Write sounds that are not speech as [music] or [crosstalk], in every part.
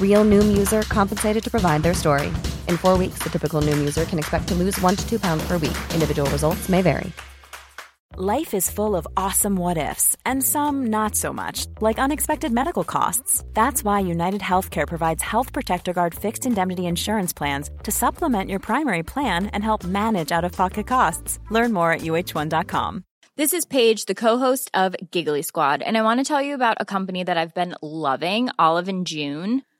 Real Noom user compensated to provide their story. In four weeks, the typical Noom user can expect to lose one to two pounds per week. Individual results may vary. Life is full of awesome what ifs, and some not so much, like unexpected medical costs. That's why United Healthcare provides Health Protector Guard fixed indemnity insurance plans to supplement your primary plan and help manage out of pocket costs. Learn more at uh1.com. This is Paige, the co-host of Giggly Squad, and I want to tell you about a company that I've been loving, Olive and June.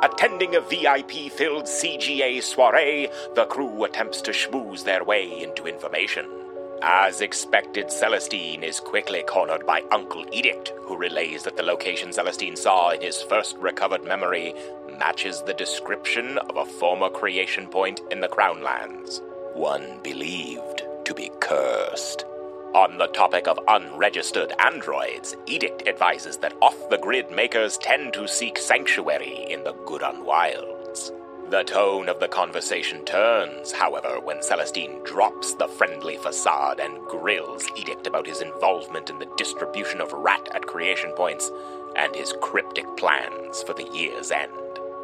Attending a VIP filled CGA soiree, the crew attempts to schmooze their way into information. As expected, Celestine is quickly cornered by Uncle Edict, who relays that the location Celestine saw in his first recovered memory matches the description of a former creation point in the Crownlands, one believed to be cursed. On the topic of unregistered androids, Edict advises that off the grid makers tend to seek sanctuary in the Gudan wilds. The tone of the conversation turns, however, when Celestine drops the friendly facade and grills Edict about his involvement in the distribution of rat at creation points and his cryptic plans for the year's end.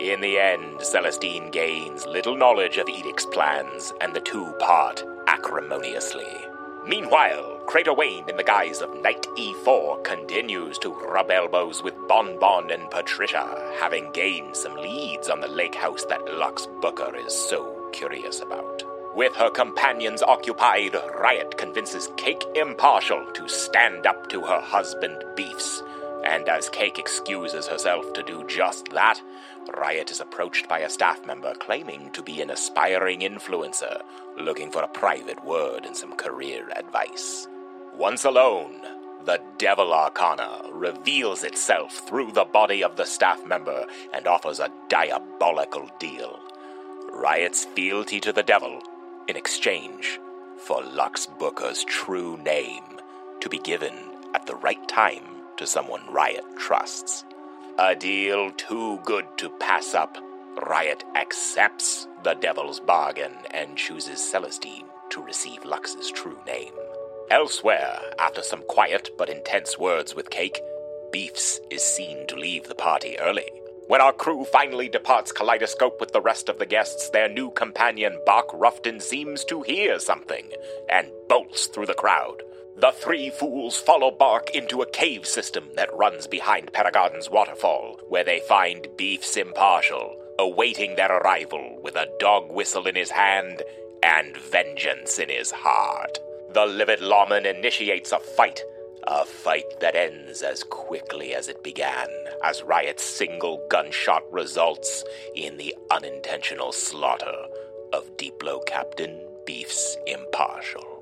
In the end, Celestine gains little knowledge of Edict's plans, and the two part acrimoniously. Meanwhile, Crater Wayne, in the guise of Knight E4, continues to rub elbows with Bon Bon and Patricia, having gained some leads on the lake house that Lux Booker is so curious about. With her companions occupied, Riot convinces Cake Impartial to stand up to her husband Beefs. And as Cake excuses herself to do just that, Riot is approached by a staff member claiming to be an aspiring influencer, looking for a private word and some career advice. Once alone, the Devil Arcana reveals itself through the body of the staff member and offers a diabolical deal. Riot's fealty to the devil in exchange for Lux Booker's true name to be given at the right time to someone Riot trusts. A deal too good to pass up. Riot accepts the devil's bargain and chooses Celestine to receive Lux's true name. Elsewhere, after some quiet but intense words with Cake, Beefs is seen to leave the party early. When our crew finally departs Kaleidoscope with the rest of the guests, their new companion, Bark Ruffton, seems to hear something and bolts through the crowd. The three fools follow Bark into a cave system that runs behind Paragarden's waterfall, where they find Beefs Impartial, awaiting their arrival with a dog whistle in his hand and vengeance in his heart. The livid lawman initiates a fight, a fight that ends as quickly as it began, as Riot's single gunshot results in the unintentional slaughter of Depot Captain Beefs Impartial.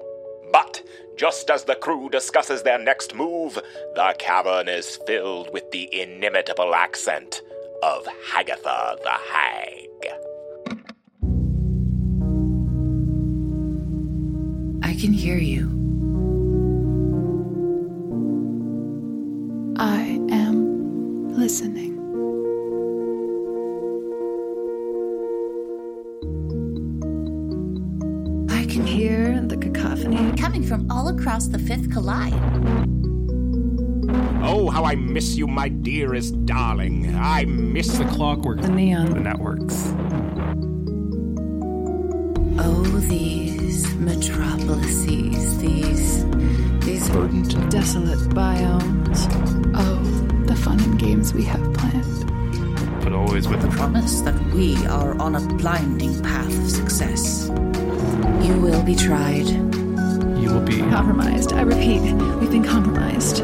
But just as the crew discusses their next move, the cavern is filled with the inimitable accent of Hagatha the Hag. I can hear you. I miss you, my dearest darling. I miss The clockwork, The neon. the networks. Oh, these metropolises, these these Verdant. Desolate biomes. Oh, the fun and games we have planned. But always with the promise that we are on a blinding path of success. You will be tried. You will be. Compromised. I repeat, we've been compromised.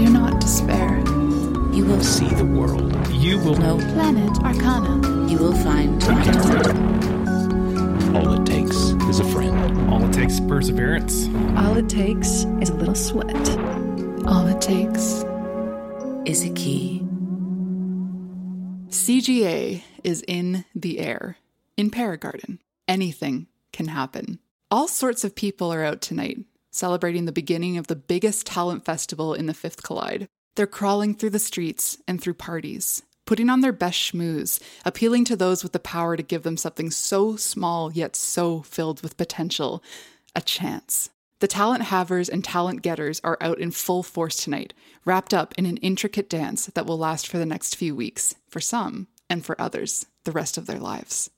But do not despair. You will see the world. You will know. Planet Arcana. You will find All it takes is a friend. All it takes is perseverance. All it takes is a little sweat. All it takes is a key. CGA is in the air. In Paragarden, anything can happen. All sorts of people are out tonight, celebrating the beginning of the biggest talent festival in the Fifth Collide. They're crawling through the streets and through parties, putting on their best schmooze, appealing to those with the power to give them something so small yet so filled with potential a chance. The talent havers and talent getters are out in full force tonight, wrapped up in an intricate dance that will last for the next few weeks, for some, and for others, the rest of their lives.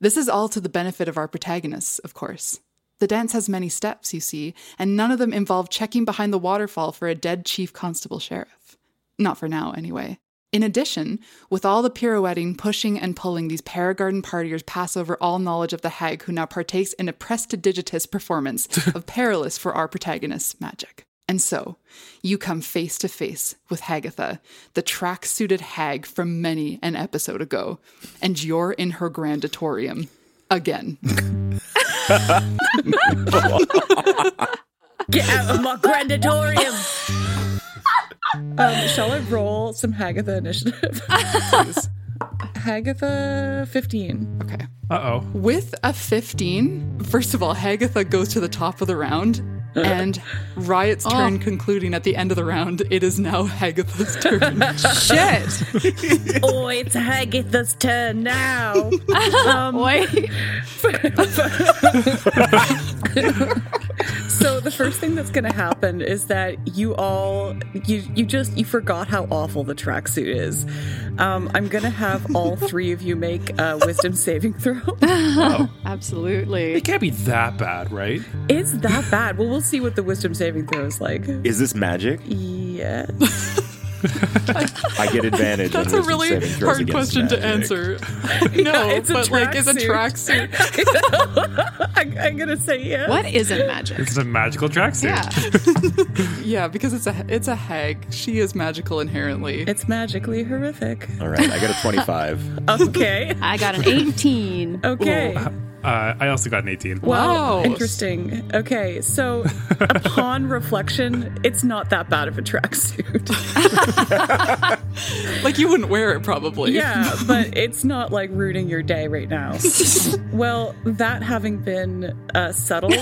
This is all to the benefit of our protagonists, of course. The dance has many steps, you see, and none of them involve checking behind the waterfall for a dead chief constable sheriff. Not for now, anyway. In addition, with all the pirouetting, pushing, and pulling, these Paragarden partiers pass over all knowledge of the hag who now partakes in a prestidigitous performance [laughs] of perilous for our protagonist's magic. And so, you come face to face with Hagatha, the track suited hag from many an episode ago, and you're in her grandatorium again. [laughs] Get out of my grandatorium! um, shall I roll some Hagatha initiative? [laughs] Hagatha 15. Okay. Uh oh. With a 15, first of all, Hagatha goes to the top of the round, and Riot's turn concluding at the end of the round, it is now Hagatha's turn. [laughs] Shit! [laughs] oh, it's Hagatha's turn now. [laughs] Um, Wait. so the first thing that's going to happen is that you all you you just you forgot how awful the tracksuit is. Um, I'm going to have all three of you make a wisdom saving throw. Oh. Absolutely. It can't be that bad, right? It's that bad. Well, we'll see what the wisdom saving throw is like. Is this magic? Yes. [laughs] I get advantage. That's on a really hard against question to magic. answer. [laughs] Yeah, no, it's a but like, is a tracksuit. tracksuit. [laughs] I'm, I'm going to say yes. What isn't magic? It's a magical tracksuit. Yeah. yeah, because it's a it's a hag. She is magical inherently. It's magically horrific. All right, I got a 25. Okay. I got an 18. Okay. Uh, I also got an 18. Wow, Wow. interesting. Okay, so [laughs] upon reflection, it's not that bad of a tracksuit. [laughs] like you wouldn't wear it probably. yeah, but it's not like ruining your day right now. [laughs] well, that having been uh, settled,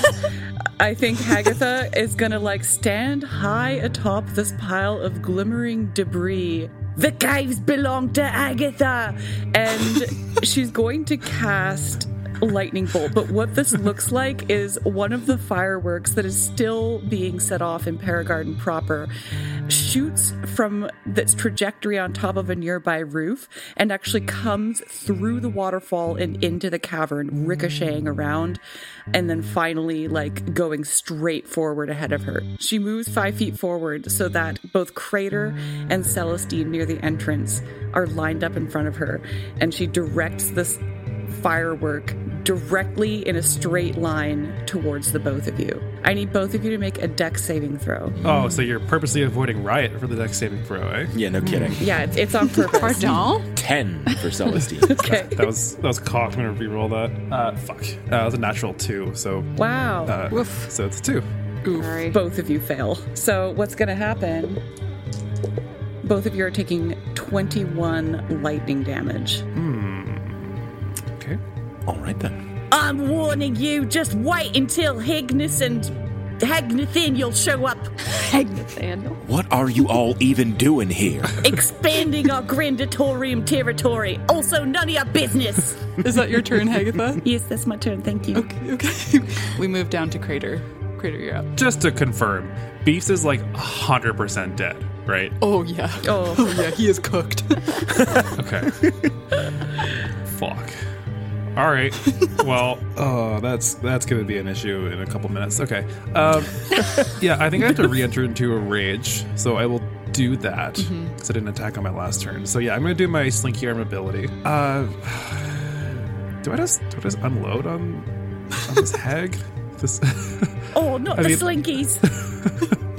I think Hagatha is gonna like stand high atop this pile of glimmering debris. The caves belong to Agatha, and she's going to cast lightning bolt. But what this [laughs] looks like is one of the fireworks that is still being set off in Paragarden proper shoots from its trajectory on top of a nearby roof and actually comes through the waterfall and into the cavern, ricocheting around, and then finally, like, going straight forward ahead of her. She moves five feet forward so that both Crater and Celestine near the entrance are lined up in front of her, and she directs this firework directly in a straight line towards the both of you. I need both of you to make a Dex saving throw. Oh, so you're purposely avoiding riot for the Dex saving throw, eh? Yeah, no kidding. Yeah, it's, it's on [laughs] purpose. Pardon? 10 for Celestine. [laughs] okay. That was that was cocked. I'm gonna re-roll that. Uh, fuck. Uh, that was a natural two. So Wow. uh, so it's a two. Both of you fail. So what's going to happen? Both of you are taking 21 lightning damage. Okay. All right then. I'm warning you, just wait until Hignus and Hagnathaniel show up, [laughs] Nathaniel. What are you all even doing here? [laughs] expanding our Grandatorium territory. Also, none of your business. [laughs] Is that your turn, Hagatha? yes, that's my turn. Thank you. Okay, okay. We move down to Crater. Crater, you're up. Just to confirm, Beefs is like hundred percent dead, right? Oh, yeah. Oh. Oh, yeah, he is cooked. Okay. Fuck. All right. Well, [laughs] oh, that's that's going to be an issue in a couple minutes. Okay. Um, [laughs] yeah, I think I have to re-enter into a rage, so I will do that because I didn't attack on my last turn. So yeah, I'm going to do my slinky arm ability. Uh, do I just do I just unload on on this [laughs] hag? This. Oh, not I the mean- slinkies.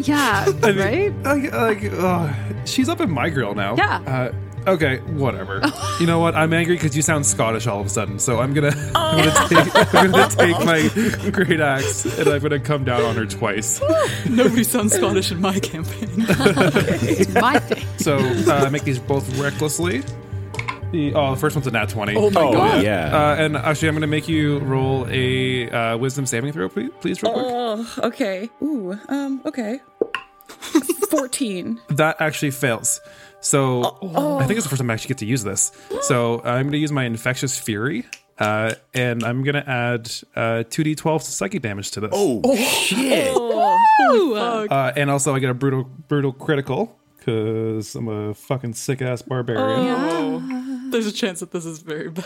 Yeah, I mean, right? Like, like uh, she's up in my grill now. Yeah. Uh, okay, whatever. [laughs] you know what? I'm angry because you sound Scottish all of a sudden. So I'm gonna, [laughs] I'm gonna take, I'm gonna take my great axe and I'm gonna come down on her twice. [laughs] Nobody sounds Scottish in my campaign. My thing. So uh, make these both recklessly. The, oh, the first one's a nat twenty. Oh my Oh, god. yeah. Uh, and actually, I'm gonna make you roll a uh, wisdom saving throw, please, please real quick. Oh, okay. Ooh, um, okay. 14. That actually fails. So I think it's the first time I actually get to use this. So I'm going to use my infectious fury, uh, and I'm going to add uh, 2d12 psychic damage to this. Oh, oh shit. Uh, and also I get a brutal brutal critical because I'm a fucking sick ass barbarian. Oh. [laughs] There's a chance that this is very bad.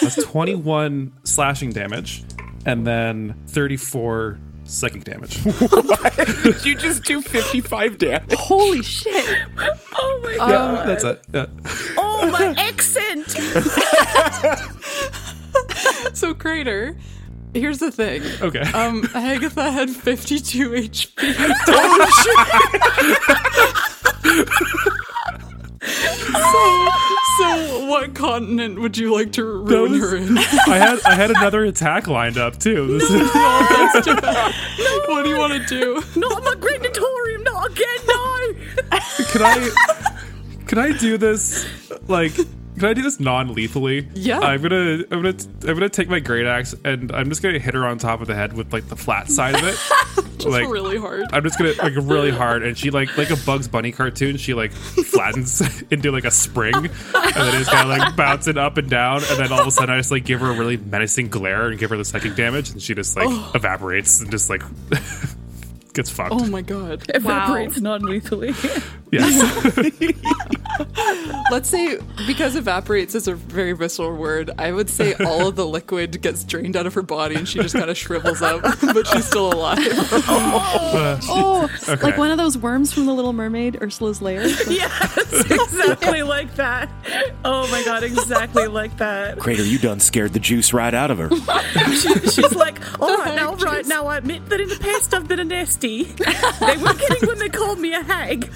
That's 21 slashing damage, and then 34 psychic damage. [laughs] Did you just do 55 damage? Holy shit. [laughs] Oh my yeah, god. that's it. Yeah. Oh, my [laughs] accent. so, Crater, here's the thing. Okay. Um, Hagatha had 52 HP. So, so, [laughs] what continent would you like to ruin was- her in? [laughs] I had I had another attack lined up too. This is- That's [laughs] too bad. What do you want to do? not my Grandatorium, not again, no. can I can I do this like can I do this non-lethally? Yeah. I'm gonna I'm gonna I'm gonna take my great axe and I'm just gonna hit her on top of the head with like the flat side of it. [laughs] Just like really hard. I'm just gonna like really hard and she like like a Bugs Bunny cartoon, she like flattens [laughs] into like a spring and then it's kind of like bouncing up and down and then all of a sudden I just like give her a really menacing glare and give her the psychic damage and she just like oh. evaporates and just like [laughs] gets fucked. Oh my god. Evaporates non-lethally. yes. [laughs] Let's say, because evaporates is a very visceral word, I would say all of the liquid gets drained out of her body and she just kind of shrivels up, [laughs] but she's still alive. [laughs] Oh, [laughs] Okay. like one of those worms from The Little Mermaid, Ursula's lair. [laughs] yes, [laughs] exactly like that. Oh my god, exactly like that. Crater, you done scared the juice right out of her. She, she's like, all right, now, right now, I admit that in the past I've been a nasty. They were kidding when they called me a hag.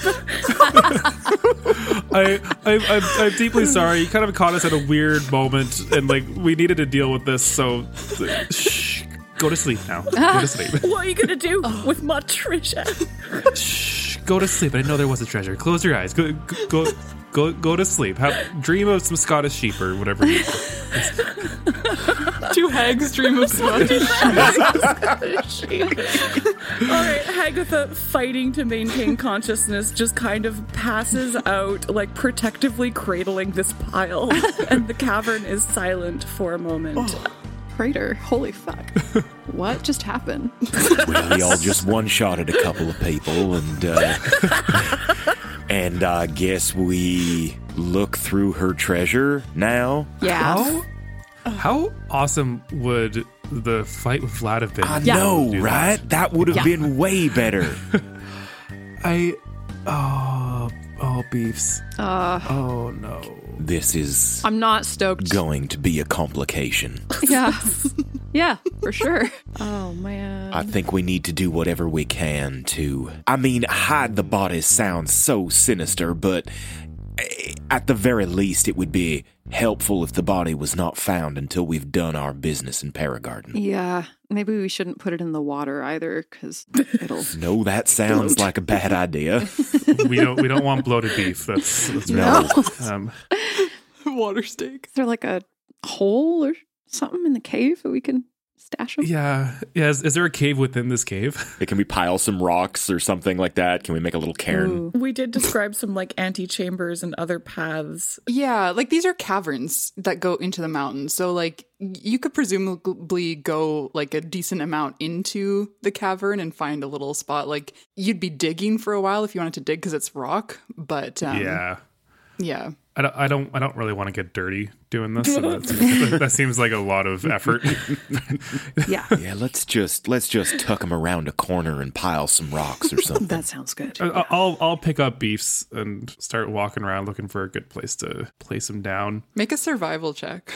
I, I, I'm, I'm deeply sorry. You kind of caught us at a weird moment, and like we needed to deal with this. So, shh, go to sleep now. Go to [laughs] sleep. What are you gonna do [laughs] oh. with my treasure? Shh, go to sleep. I know there was a treasure. Close your eyes. Go, go, go, go to sleep. Have dream of some Scottish sheep or whatever. You to to Hag's dream of Swati. [laughs] All right, Hagatha, fighting to maintain consciousness, just kind of passes out, like protectively cradling this pile, and the cavern is silent for a moment. Oh. Crater. Holy fuck. [laughs] what just happened? Well, we all just [laughs] one shot at a couple of people, and uh, [laughs] and I guess we look through her treasure now. Yeah. How, how awesome would the fight with Vlad have been? I if know, do that? right? That would have Yeah. been way better. I. Oh. Oh, beefs. Uh, Oh, no. This is I'm not stoked. going to be a complication. [laughs] Yeah. yeah, for sure. [laughs] Oh, man. I think we need to do whatever we can to. I mean, hide the body sounds so sinister, but at the very least, it would be helpful if the body was not found until we've done our business in Paragarden. Yeah, maybe we shouldn't put it in the water either, because it'll. [laughs] No, that sounds like a bad idea. [laughs] we don't. We don't want bloated beef. That's that's No. [laughs] Um, Water steak. Is there like a hole or something in the cave that we can stash them? yeah. Yeah. Is, is there a cave within this cave? [laughs] Can we pile some rocks or something like that? Can we make a little cairn? We did describe some like antechambers and other paths. Yeah, like these are caverns that go into the mountains. So like you could presumably go like a decent amount into the cavern and find a little spot. Like you'd be digging for a while if you wanted to dig because it's rock. But um, yeah. yeah. I don't, I don't. I don't really want to get dirty doing this. So that's, [laughs] that seems like a lot of effort. [laughs] Yeah, Yeah, let's just let's just tuck them around a corner and pile some rocks or [laughs] something. that sounds good. I- I'll I'll pick up beefs and start walking around looking for a good place to place them down. Make a survival check.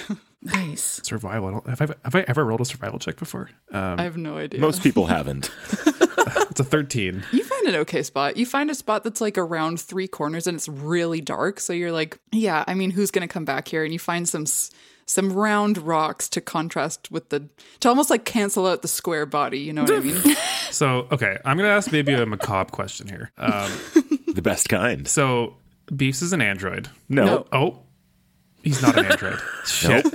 Nice. Survival. I don't, have I have I ever rolled a survival check before? Um, I have no idea. Most people haven't. [laughs] [laughs] it's a thirteen. You find an okay spot. You find a spot that's like around three corners and it's really dark. So you're like, yeah, I mean, who's going to come back here? And you find some some round rocks to contrast with the to almost like cancel out the square body. You know what I mean? [laughs] So okay, I'm gonna ask maybe a macabre question here. Um, The best kind. so beefs is an android. No. No. Oh, he's not an android. [laughs] Shit. [laughs]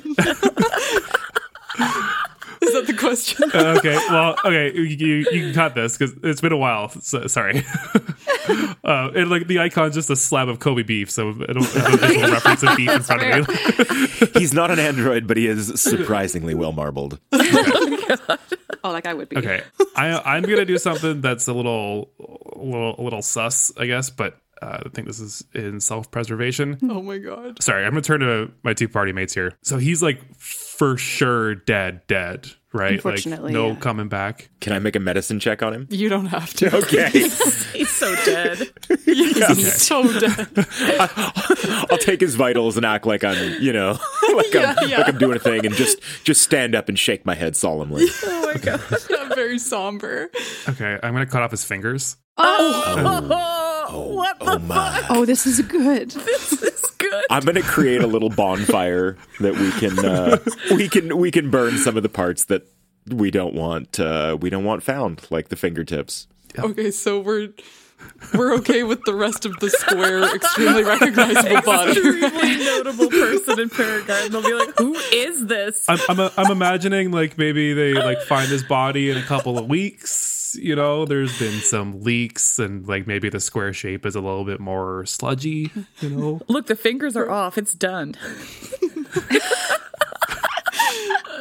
Is that the question? Uh, okay. Well, okay. You, you, you can cut this because it's been a while. So, sorry. [laughs] uh, and like the icon's just a slab of Kobe beef, so I don't have a visual reference of beef in front of me. He's not an android, but he is surprisingly well marbled. Oh, like I would be. Okay. I, I'm gonna do something that's a little, a little, a little sus, I guess, but. Uh, I think this is in self-preservation. oh my god. Sorry, I'm gonna turn to my two party mates here. So he's like for sure dead, dead, right? Unfortunately, like no yeah. coming back. Can I make a medicine check on him? You don't have to. Okay. [laughs] He's so dead. He's so dead. [laughs] I'll take his vitals and act like I'm, you know, [laughs] like I'm Yeah, yeah. like I'm doing a thing and just just stand up and shake my head solemnly. Oh my god. Not very somber. Okay, I'm gonna cut off his fingers. Oh, oh my. Oh, this is good. [laughs] this is good. I'm gonna create a little bonfire that we can uh, [laughs] we can we can burn some of the parts that we don't want uh, we don't want found, like the fingertips. Okay, so we're we're okay with the rest of the square, [laughs] extremely recognizable body. Extremely notable person in Paragon. They'll be like, "Who is this?" I'm, I'm, I'm imagining like maybe they like find his body in a couple of weeks. You know, there's been some leaks and like maybe the square shape is a little bit more sludgy. You know, [laughs] Look, the fingers are off. It's done. [laughs]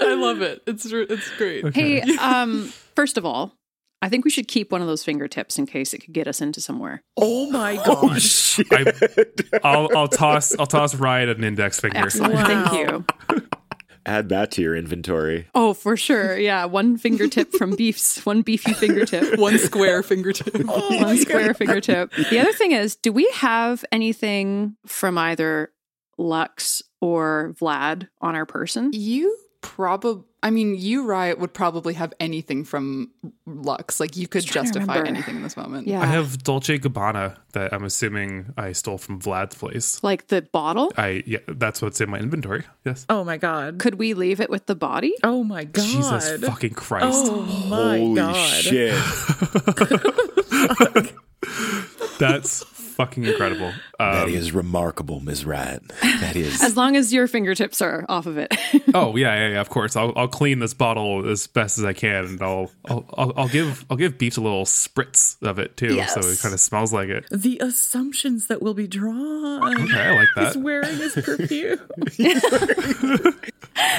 I love it. It's it's great. Hey, [laughs] um, first of all, I think we should keep one of those fingertips in case it could get us into somewhere. Oh my god! I, I'll I'll toss I'll toss Riot an index finger. Excellent. Thank you. Add that to your inventory. Oh, for sure. Yeah, one fingertip from beefs, one beefy fingertip, [laughs] One square fingertip. [laughs] one oh square fingertip. The other thing is, do we have anything from either Lux or Vlad on our person? You probably, I mean, you, Riot, would probably have anything from Lux. Like, you could justify anything in this moment. Yeah. I have Dolce Gabbana that I'm assuming I stole from Vlad's place. Like the bottle? I yeah, that's what's in my inventory. Yes. Oh my god! Could we leave it with the body? Oh my god! Jesus fucking Christ. Oh my Holy god! shit! [laughs] [laughs] That's fucking incredible. Um, that is remarkable, Ms. Wright. That is. [laughs] As long as your fingertips are off of it. [laughs] oh yeah, yeah, yeah. Of course, I'll I'll clean this bottle as best as I can, and I'll I'll I'll, I'll give I'll give Beefs a little spritz of it too, so it kind of smells like it. The assumptions that will be drawn. Okay, I like that. He's wearing his [laughs] perfume.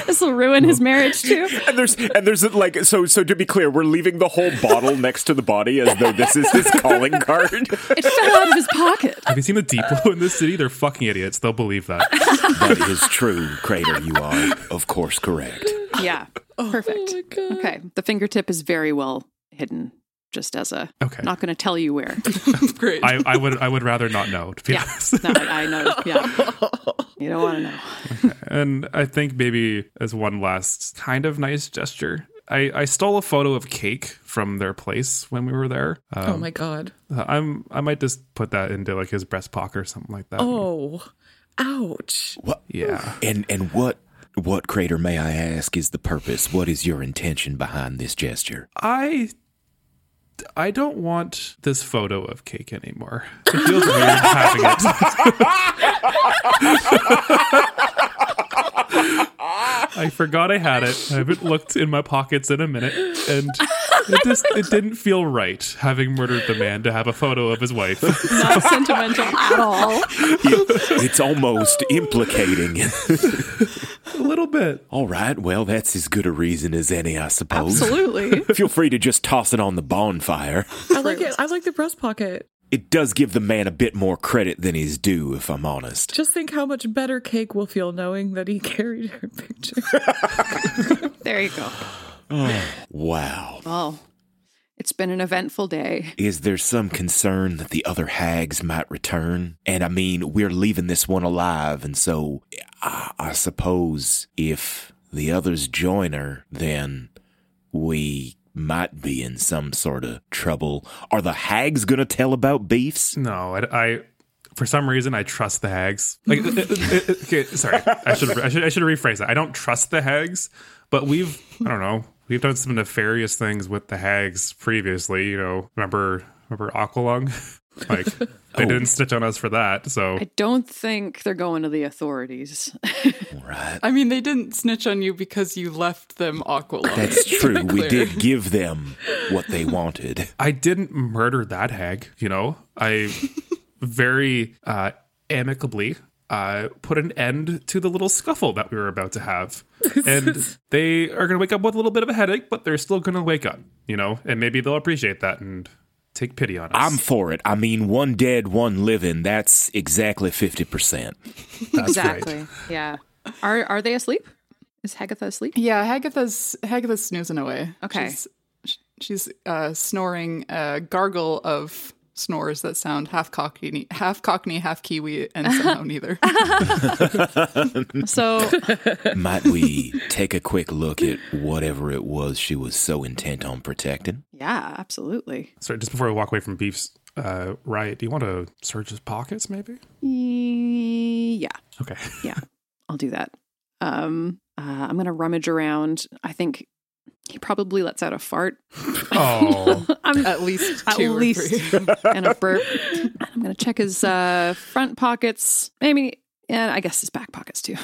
this will ruin his marriage too. and there's and there's like so so to be clear, we're leaving the whole bottle next to the body as though this is his calling card. It fell out of his pocket. Have you seen the Depot in this city? They're fucking idiots. They'll believe that. [laughs] that is true, Crater. You are, of course, correct. Yeah, oh perfect. okay, the fingertip is very well hidden. Just as a okay, not going to tell you where. [laughs] Great. I, I would I would rather not know. To be yeah, honest. no, I, I know. [laughs] Yeah, you don't want to know. Okay. And I think maybe as one last kind of nice gesture, I, I stole a photo of cake from their place when we were there. Um, oh my god! I'm I might just put that into like his breast pocket or something like that. Oh, ouch! What? Yeah. And and what what crater may I ask is the purpose? What is your intention behind this gesture? I I don't want this photo of cake anymore. It feels weird having it. [laughs] [laughs] I forgot I had it. I haven't looked in my pockets in a minute, and it just it didn't feel right having murdered the man to have a photo of his wife. [laughs] Not sentimental at all. It's almost implicating. a little bit. All right. Well, that's as good a reason as any, I suppose. Absolutely. [laughs] Feel free to just toss it on the bonfire. I like it. I like the breast pocket. It does give the man a bit more credit than he's due, if I'm honest. Just think how much better Cake will feel knowing that he [laughs] carried her picture. [laughs] there you go. Oh, [sighs] wow. Well, it's been an eventful day. Is there some concern that the other hags might return? And I mean, we're leaving this one alive, and so I, I suppose if the others join her, then we might be in some sort of trouble. Are the hags going to tell about beefs? No, I, I, for some reason I trust the hags. Like, uh, uh, uh, okay, sorry, I should I should I should rephrase that. I don't trust the hags, but we've I don't know we've done some nefarious things with the hags previously. You know, remember remember Aqualung? [laughs] Like [laughs] they Oh. didn't snitch on us for that. So I don't think they're going to the authorities. [laughs] Right. I mean, they didn't snitch on you because you left them Aqualung. That's [laughs] true. We did give them what they wanted. I didn't murder that hag. You know, I very uh, amicably uh, put an end to the little scuffle that we were about to have. And they are going to wake up with a little bit of a headache, but they're still going to wake up, you know, and maybe they'll appreciate that and take pity on us. I'm for it. I mean, one dead, one living. That's exactly 50%. That's exactly. right. Yeah. Are are they asleep? Is Hagatha asleep? Yeah, Hagatha's Hagatha's snoozing away. Okay. She's, she's uh, snoring a gargle of snores that sound half cockney, half cockney, half kiwi, and somehow [laughs] neither. So [laughs] Might we take a quick look at whatever it was she was so intent on protecting? yeah, absolutely. Sorry, just before we walk away from Beef's uh, riot, do you want to search his pockets, maybe? Yeah. Okay. Yeah. I'll do that. Um uh, I'm gonna rummage around. I think he probably lets out a fart. [laughs] Oh, [laughs] I'm At least at two least [laughs] and a burp. I'm gonna check his uh, front pockets, maybe, and I guess his back pockets too.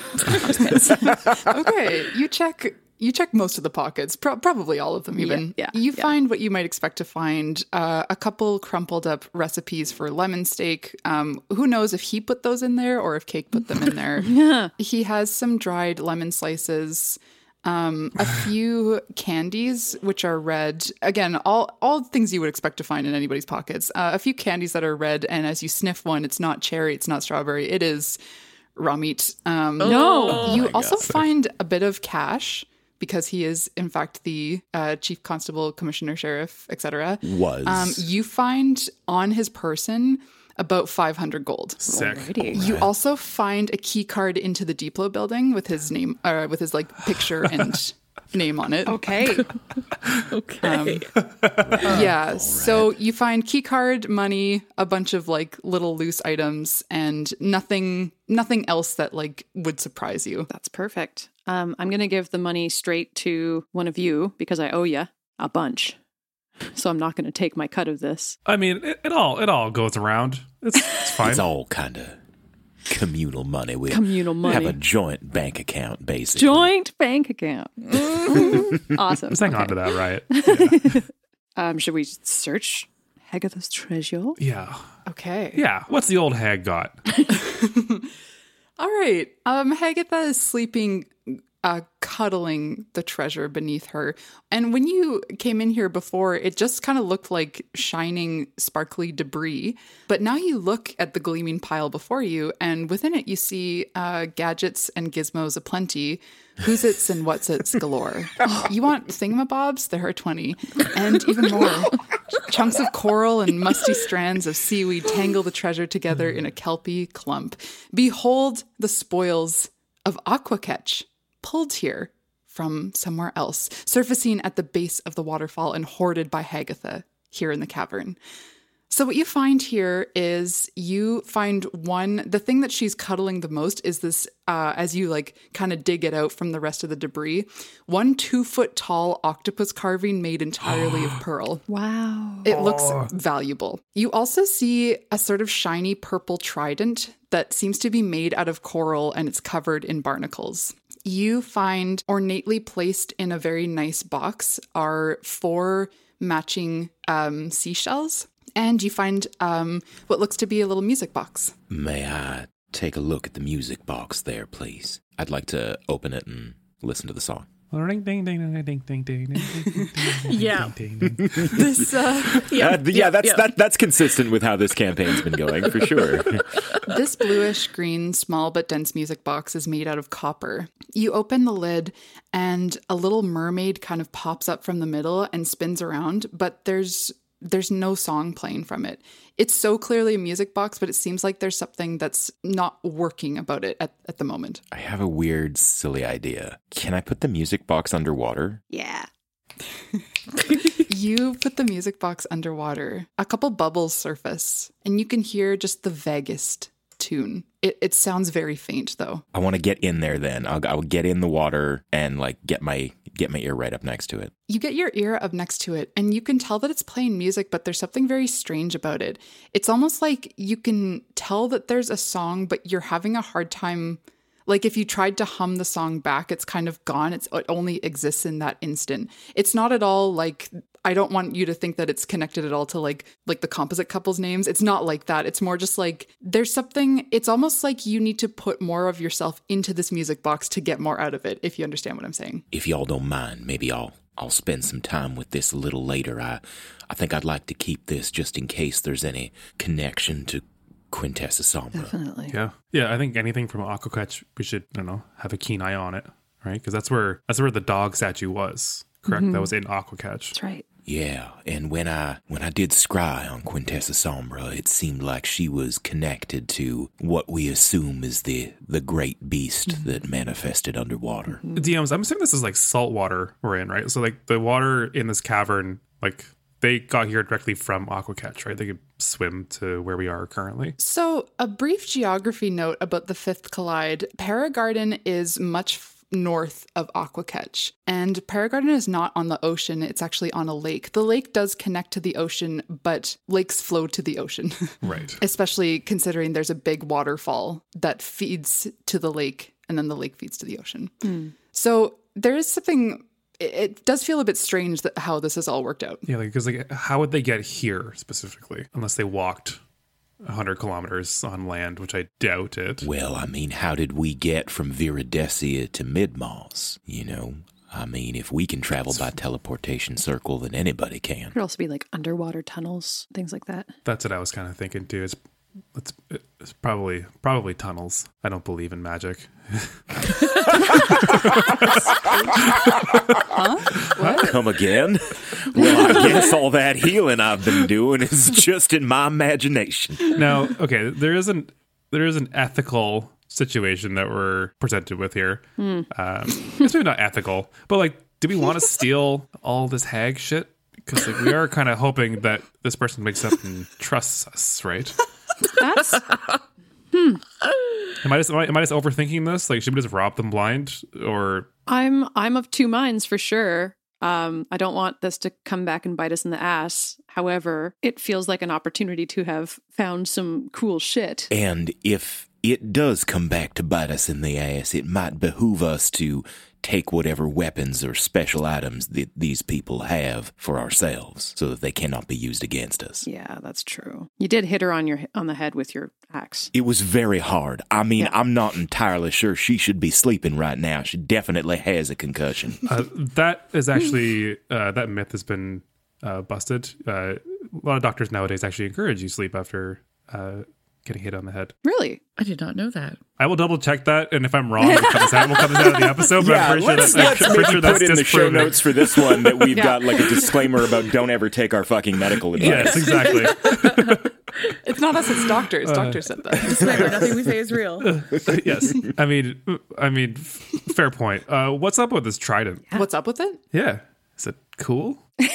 Okay, you check. You check most of the pockets, pro- probably all of them. Even yeah, you yeah. find what you might expect to find: uh, a couple crumpled up recipes for lemon steak. Um, who knows if he put those in there or if Cake put them in there? yeah. He has some dried lemon slices, um, a few candies which are red. Again, all all things you would expect to find in anybody's pockets. Uh, a few candies that are red, and as you sniff one, it's not cherry, it's not strawberry, it is raw meat. Um, No. you my also God. find a bit of cash because he is in fact the uh, chief constable, commissioner, sheriff, etc. Was. Um, you find on his person about 500 gold. sick. Alrighty. You also find a key card into the Depot building with his name, uh, with his like picture and [laughs] name on it. Okay. Okay. [laughs] yeah. So you find key card, money, a bunch of like little loose items, and nothing, nothing else that like would surprise you. That's perfect. Um, I'm gonna give the money straight to one of you because I owe you a bunch. So I'm not going to take my cut of this. I mean, it, it all it all goes around. It's, it's [laughs] fine. It's all kind of communal money. We Communal money. have a joint bank account, basically. Joint bank account. [laughs] awesome. Let's hang on to that, right? [laughs] Um, should we search Hagatha's treasure? Yeah. Okay. Yeah. What's the old hag got? All right. Um, Hagatha is sleeping, uh, cuddling the treasure beneath her. And when you came in here before, it just kind of looked like shining, sparkly debris. But now you look at the gleaming pile before you, and within it you see uh, gadgets and gizmos aplenty, who's its and what's its galore. [laughs] you want thingamabobs? There are 20. And even more. Chunks of coral and musty strands of seaweed tangle the treasure together in a kelpy clump. Behold the spoils of Aquacatch, pulled here from somewhere else, surfacing at the base of the waterfall and hoarded by Hagatha here in the cavern. So, what you find here is you find one, the thing that she's cuddling the most is this, uh, as you like kind of dig it out from the rest of the debris, one two foot tall octopus carving made entirely of [gasps] pearl. Wow. It looks valuable. You also see a sort of shiny purple trident that seems to be made out of coral and it's covered in barnacles. You find ornately placed in a very nice box are four matching um, seashells. And you find um, what looks to be a little music box. May I take a look at the music box there, please? I'd like to open it and listen to the song. Ring ding ding ding ding ding ding ding. Yeah. This yeah. Yeah, that's that that's consistent with how this campaign's been going for sure. this bluish green small but dense music box is made out of copper. You open the lid and a little mermaid kind of pops up from the middle and spins around, but there's there's no song playing from it. It's so clearly a music box, but it seems like there's something that's not working about it at, at the moment. I have a weird, silly idea. Can I put the music box underwater? Yeah. [laughs] you put the music box underwater. A couple bubbles surface, and you can hear just the vaguest tune. It, it sounds very faint, though. I want to get in there. Then I'll, I'll get in the water and like get my get my ear right up next to it. You get your ear up next to it, and you can tell that it's playing music, but there's something very strange about it. It's almost like you can tell that there's a song, but you're having a hard time. Like if you tried to hum the song back, it's kind of gone. It's, it only exists in that instant. It's not at all like I don't want you to think that it's connected at all to like like the composite couples names. It's not like that. It's more just like there's something. It's almost like you need to put more of yourself into this music box to get more out of it. If you understand what I'm saying. If y'all don't mind, maybe I'll I'll spend some time with this a little later. I I think I'd like to keep this just in case there's any connection to Quintessa Sombra. Definitely. Yeah. Yeah, I think anything from Aquacatch, we should, I don't know, have a keen eye on it, right? Because that's where that's where the dog statue was, correct? Mhm. That was in Aquacatch. That's right. Yeah, and when I when I did scry on Quintessa Sombra, it seemed like she was connected to what we assume is the the great beast mm-hmm. that manifested underwater. Mm-hmm. DMs, I'm assuming this is like salt water we're in, right? So like the water in this cavern, like they got here directly from Aquacatch, right? They could swim to where we are currently. So, a brief geography note about the Fifth Collide. Paragarden is much f- north of Aquacatch, and Paragarden is not on the ocean, it's actually on a lake. The lake does connect to the ocean, but lakes flow to the ocean. [laughs] Right. Especially considering there's a big waterfall that feeds to the lake, and then the lake feeds to the ocean. Hmm. So, there is something. It it does feel a bit strange that how this has all worked out. Yeah, because like, how would they get here specifically unless they walked 100 kilometers on land, which I doubt it. Well, I mean, how did we get from Viridesia to Midmoss? You know, I mean, if we can travel by teleportation circle, then anybody can. Could also be like underwater tunnels, things like that. That's what I was kind of thinking too. It's it's, it's probably probably tunnels. I don't believe in magic. [laughs] Come again? Well, I guess all that healing I've been doing is just in my imagination. now, okay, there isn't there is an ethical situation that we're presented with here. Hmm. Um, it's maybe not ethical, but like, do we want to steal all this hag shit? Because like we are kind of hoping that this person wakes up and trusts us, right? That's hmm. [laughs] Am I just am I, am I just overthinking this? Like, should we just rob them blind, or I'm I'm of two minds for sure. Um, I don't want this to come back and bite us in the ass. However, it feels like an opportunity to have found some cool shit. And if it does come back to bite us in the ass, it might behoove us to take whatever weapons or special items that these people have for ourselves so that they cannot be used against us. Yeah, that's true. You did hit her on your on the head with your axe. It was very hard. I mean, Yeah. I'm not entirely sure she should be sleeping right now. She definitely has a concussion. [laughs] Uh, that is actually uh, that myth has been uh, busted. Uh, a lot of doctors nowadays actually encourage you sleep after uh, getting hit on the head. Really? I did not know that. I will double check that, and if I'm wrong, we'll cut this out. We'll cut this out of the episode. But I'm pretty sure let's, that's, let's pretty sure that's put in the show notes for this one that we've [laughs] Yeah. got like a disclaimer about don't ever take our fucking medical advice. Yes, exactly. [laughs] It's not us, it's doctors. Uh, Doctors said that. Disclaimer, nothing we say is real. [laughs] yes, I mean, I mean, fair point. Uh, what's up with this trident? What's up with it? Yeah, is it cool? Like,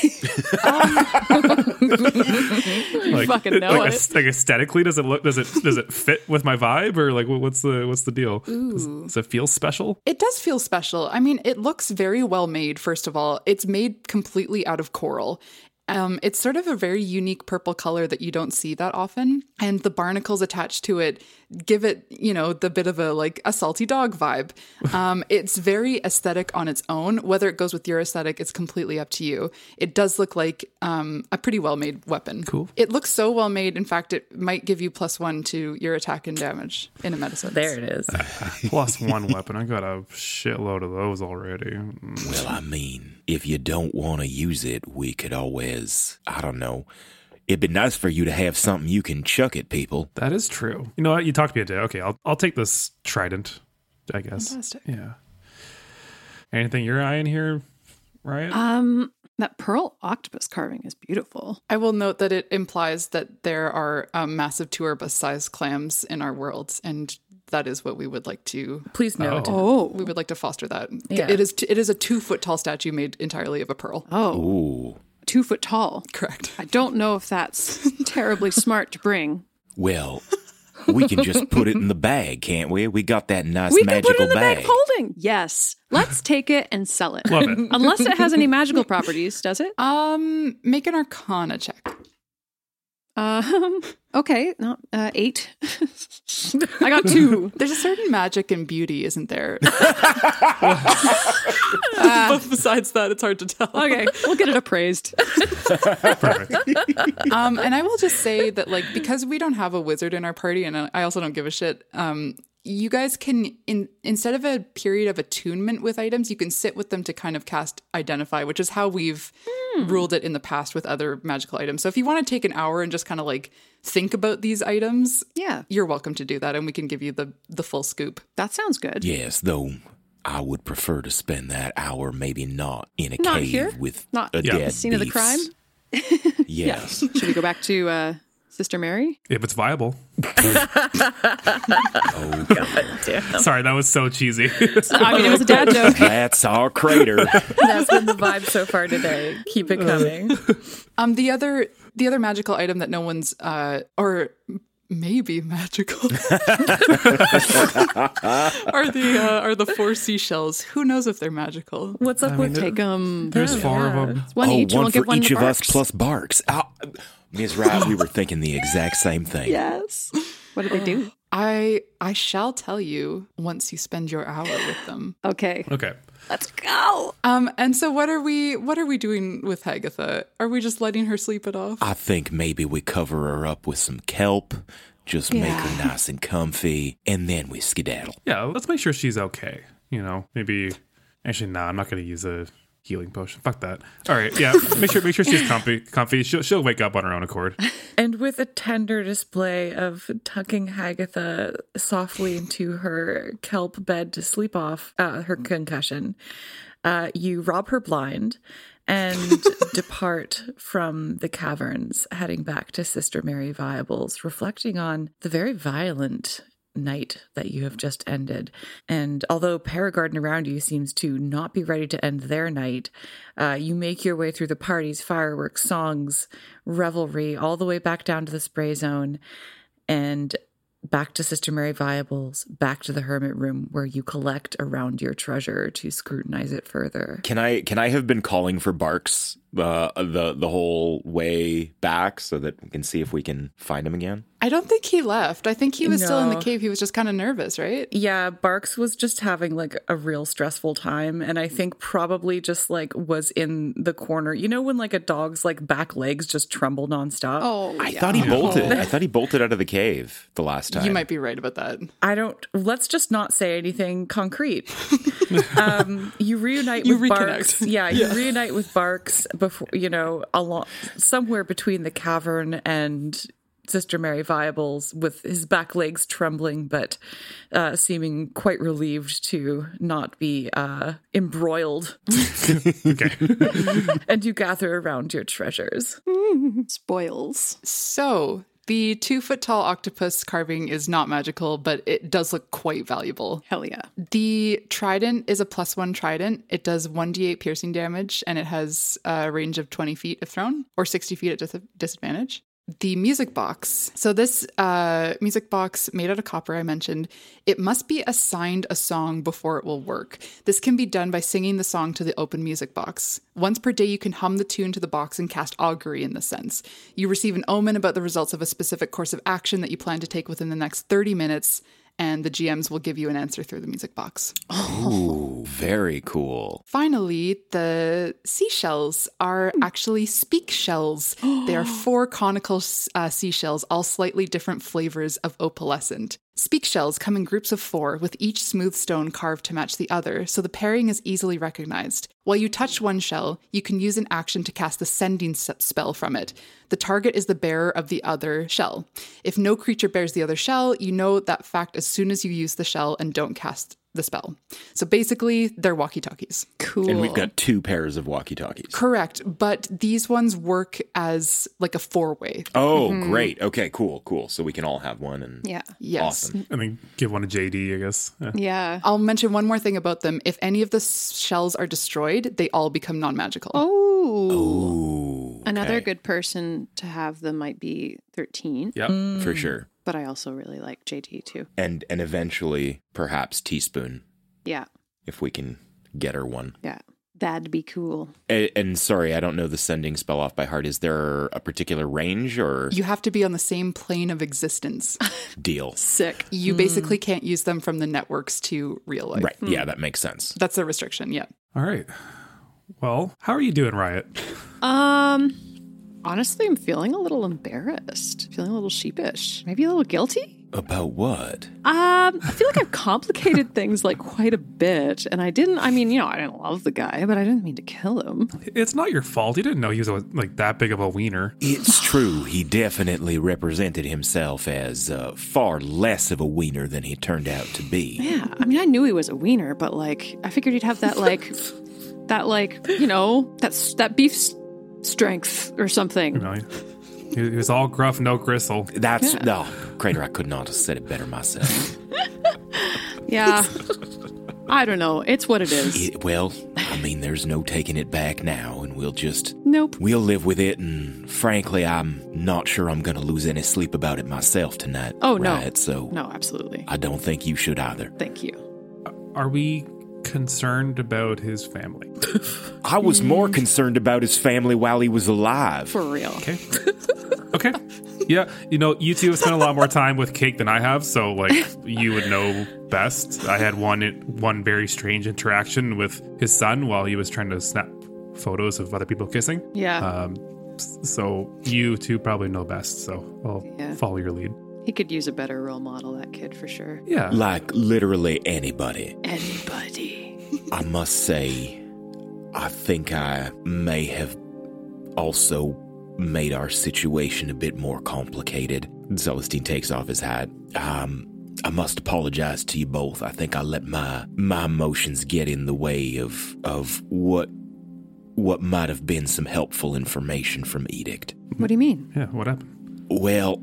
fucking know like, it. like aesthetically, does it look? Does it does it fit with my vibe, or like what's the what's the deal? Does, does it feel special? It does feel special. I mean, it looks very well made, first of all. It's made completely out of coral. Um, it's sort of a very unique purple color that you don't see that often. And the barnacles attached to it give it, you know, the bit of a like a salty dog vibe. [laughs] Um, it's very aesthetic on its own. Whether it goes with your aesthetic, it's completely up to you. It does look like um, a pretty well made weapon. Cool. It looks so well made. In fact, it might give you plus one to your attack and damage in a medicine. There it is. [laughs] Plus one weapon. I got a shitload of those already. Well, I mean, if you don't want to use it, we could always, I don't know. It'd be nice for you to have something you can chuck at people. That is true. You know what? You talked me a day. Okay, I'll I'll take this trident. I guess. Fantastic. Yeah. Anything you're eyeing here, Ryan? Um, that pearl octopus carving is beautiful. I will note that it implies that there are um, massive Turbus-sized clams in our worlds, and that is what we would like to. Please note. Oh. We would like to foster that. Yeah. It is. T- it is a two foot tall statue made entirely of a pearl. Oh, Ooh. two foot tall. Correct. I don't know if that's [laughs] terribly smart to bring. Well, we can just put it in the bag, can't we? We got that nice we can magical put it in the bag bag. holding. Yes. Let's [laughs] take it and sell it. Love it. Unless it has any magical properties, does it? Um, make an Arcana check. Um. [laughs] Okay. No. Uh, eight. I got two. [laughs] There's a certain magic and beauty, isn't there? [laughs] but besides that, it's hard to tell. Okay, we'll get it appraised. Perfect. um, and I will just say that, like, because we don't have a wizard in our party, and I also don't give a shit. Um, you guys can, in instead of a period of attunement with items, you can sit with them to kind of cast identify, which is how we've ruled it in the past with other magical items. So if you want to take an hour and just kind of like think about these items, Yeah, you're welcome to do that, and we can give you the the full scoop. that sounds good. Yes, though I would prefer to spend that hour maybe not in a Not cave here. with Not a Yeah. dead Scene of the crime. [laughs] Yes. Should we go back to uh, Sister Mary? If it's viable. [laughs] Oh, god! Sorry, that was so cheesy. [laughs] I mean, it was a dad joke. That's our crater. [laughs] That's been the vibe so far today. Keep it coming. Um, the other the other magical item that no one's uh or maybe magical are the uh, are the four seashells. Who knows if they're magical? What's up I with mean, Take them. There's four of them. One oh, each. one we'll for give one each to of us plus Barks. Ms. Riot, we were thinking the exact same thing. Yes. What do they do? I I shall tell you once you spend your hour with them. Okay. Okay. Let's go. Um, and so what are we what are we doing with Hagatha? Are we just letting her sleep it off? I think maybe we cover her up with some kelp, just make her [laughs] nice and comfy, and then we skedaddle. Yeah, let's make sure she's okay. You know, maybe. Actually, nah. I'm not going to use a healing potion. Fuck that. All right. Yeah. [laughs] Make sure. Make sure she's comfy. Comfy. She'll she'll wake up on her own accord. And with a tender display of tucking Hagatha softly into her kelp bed to sleep off uh, her concussion, uh, you rob her blind and [laughs] depart from the caverns, heading back to Sister Mary Viables, reflecting on the very violent night that you have just ended. And although Paragarden around you seems to not be ready to end their night, uh, you make your way through the parties, fireworks, songs, revelry, all the way back down to the spray zone. And back to Sister Mary Viables, back to the hermit room where you collect around your treasure to scrutinize it further. Can I can I have been calling for Barks uh, the the whole way back so that we can see if we can find him again? I don't think he left. I think he was still in the cave. He was just kind of nervous, right? Yeah, Barks was just having like a real stressful time and I think probably just like was in the corner. You know when like a dog's like back legs just tremble nonstop? Oh, I thought he bolted. [laughs] I thought he bolted out of the cave the last time. You might be right about that. I don't let's just not say anything concrete. [laughs] um you reunite You with reconnect. Barks. Yeah, you reunite with Barks before you know, along somewhere between the cavern and Sister Mary Viables with his back legs trembling, but uh, seeming quite relieved to not be uh, embroiled. [laughs] and you gather around your treasures. Spoils. So the two foot tall octopus carving is not magical, but it does look quite valuable. Hell yeah. The trident is a plus one trident. It does 1d8 piercing damage and it has a range of 20 feet if thrown or 60 feet at dis- disadvantage. The music box. So, this uh, music box made out of copper, I mentioned, it must be assigned a song before it will work. This can be done by singing the song to the open music box. Once per day, you can hum the tune to the box and cast augury in this sense. You receive an omen about the results of a specific course of action that you plan to take within the next 30 minutes, and the GMs will give you an answer through the music box. Ooh, very cool. Finally, the seashells are actually speak shells. they are [gasps] four conical uh, seashells, all slightly different flavors of opalescent. Speak shells come in groups of four, with each smooth stone carved to match the other, so the pairing is easily recognized. While you touch one shell, you can use an action to cast the sending spell from it. The target is the bearer of the other shell. If no creature bears the other shell, you know that fact as soon as you use the shell and don't cast the spell. So basically, they're walkie talkies. Cool. And we've got two pairs of walkie talkies. Correct, but these ones work as like a four way. Oh, mm-hmm. great. Okay, cool, cool. So we can all have one and Yeah. Yes. awesome. And then give one to JD, I guess. Yeah. Yeah. I'll mention one more thing about them. If any of the shells are destroyed, they all become non magical. Oh. Ooh. Another good person to have them might be 13. Yep. for mm. sure. But I also really like JD too. And and eventually perhaps teaspoon Yeah. if we can get her one. Yeah. That'd be cool. And, and sorry, I don't know the sending spell off by heart. Is there a particular range or You have to be on the same plane of existence. [laughs] deal? Sick. You basically can't use them from the networks to real life. Right. Yeah, that makes sense. That's a restriction, yeah. All right. Well, how are you doing, Riot? Um, honestly, I'm feeling a little embarrassed, feeling a little sheepish, maybe a little guilty. About what? Um, I feel like I've complicated [laughs] things like quite a bit, and I didn't. I mean, you know, I didn't love the guy, but I didn't mean to kill him. It's not your fault. You didn't know he was like that big of a wiener. It's true. He definitely represented himself as uh, far less of a wiener than he turned out to be. Yeah, I mean, I knew he was a wiener, but like, I figured he'd have that like, that like, you know, that's that beef s- strength or something. You know, he, he was all gruff, no gristle. That's Yeah. no, Crater. I could not have said it better myself. [laughs] Yeah, I don't know. It's what it is. It- well, I mean, there's no taking it back now, and we'll just Nope. we'll live with it. And frankly, I'm not sure I'm going to lose any sleep about it myself tonight. Oh no. So no, absolutely. I don't think you should either. Thank you. Are we concerned about his family? I was more concerned about his family while he was alive. For real. Okay. okay. Yeah, you know, you two have spent a lot more time with Cake than I have, so like you would know best. I had one one very strange interaction with his son while he was trying to snap photos of other people kissing. Yeah. Um, so you two probably know best. So I'll Yeah. follow your lead. He could use a better role model, that kid, for sure. Yeah. Like literally anybody. Anybody. I must say, I think I may have also made our situation a bit more complicated. Celestine takes off his hat. Um, I must apologize to you both. I think I let my my emotions get in the way of of what what might have been some helpful information from Edict. What do you mean? Yeah. What happened? Well,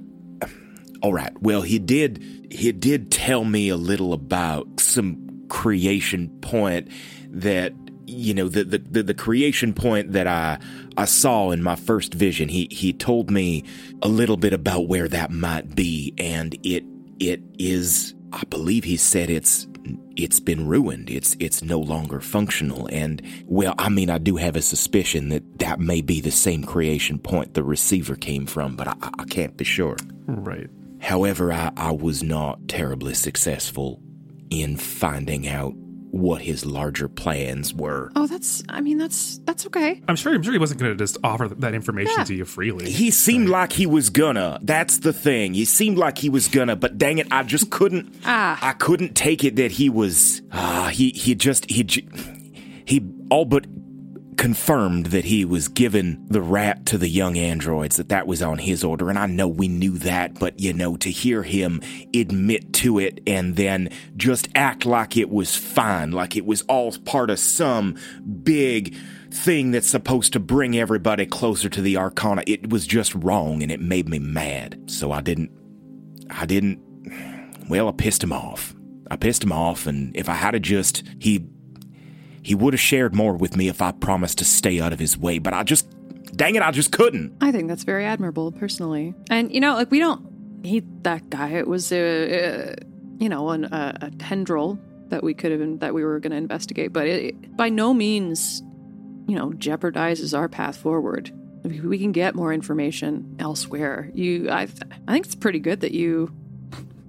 all right. Well, he did he did tell me a little about some creation point that you know the the the, creation point that I I saw in my first vision. He he told me a little bit about where that might be and it it is. I believe he said it's it's been ruined. It's it's no longer functional. And well, I mean, I do have a suspicion that that may be the same creation point the receiver came from, but I, I can't be sure. Right. However, I, I was not terribly successful in finding out what his larger plans were. Oh, that's. I mean, that's that's okay. I'm sure. I'm sure he wasn't going to just offer that information Yeah. to you freely. He seemed like he was gonna. That's the thing. He seemed like he was gonna, but dang it, I just couldn't. Ah. I couldn't take it that he was. Ah, he he just he j- he all but confirmed that he was giving the rat to the young androids. That that was on his order, and I know we knew that, but you know, to hear him admit to it and then just act like it was fine, like it was all part of some big thing that's supposed to bring everybody closer to the Arcana. It was just wrong and it made me mad. So I didn't. I didn't. Well, I pissed him off. I pissed him off, and if I had to just. He. He would have shared more with me if I promised to stay out of his way, but I just. Dang it, I just couldn't. I think that's very admirable, personally. And you know, like we don't need that guy. It was a, uh you know, an, a, a tendril that we could have that we were going to investigate, but it by no means, you know, jeopardizes our path forward. We we can get more information elsewhere. You, I, I think it's pretty good that you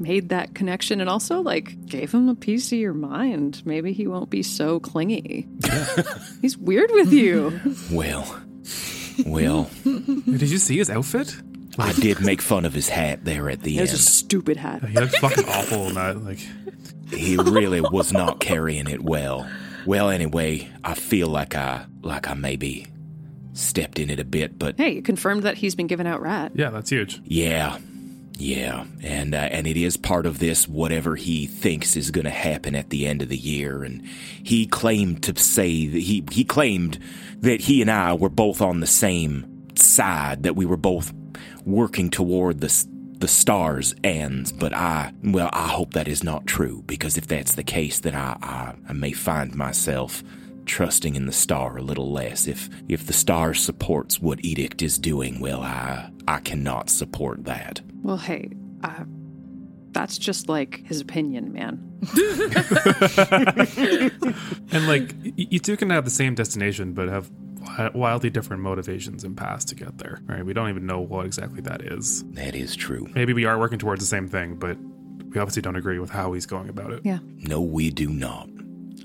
made that connection and also like gave him a piece of your mind. Maybe he won't be so clingy. [laughs] He's weird with you. Well. Well. Did you see his outfit? I did make fun of his hat there at the It was end. a stupid hat. He looked fucking awful in that. Like, he really was not carrying it well. Well, anyway, I feel like I like I maybe stepped in it a bit, but Hey, you confirmed that he's been given out rat. yeah, that's huge. yeah, yeah, and uh, and it is part of this whatever he thinks is going to happen at the end of the year. And he claimed to say that he he claimed that he and I were both on the same side, that we were both working toward the the stars ends. But I well, I hope that is not true because if that's the case, then I I, I may find myself trusting in the star a little less. If if the star supports what Edict is doing, well, I I cannot support that. Well, hey, uh, that's just like his opinion, man. [laughs] And like, you two can have the same destination, but have wildly different motivations and paths to get there. Right? We don't even know what exactly that is. That is true. Maybe we are working towards the same thing, but we obviously don't agree with how he's going about it. Yeah. No, we do not.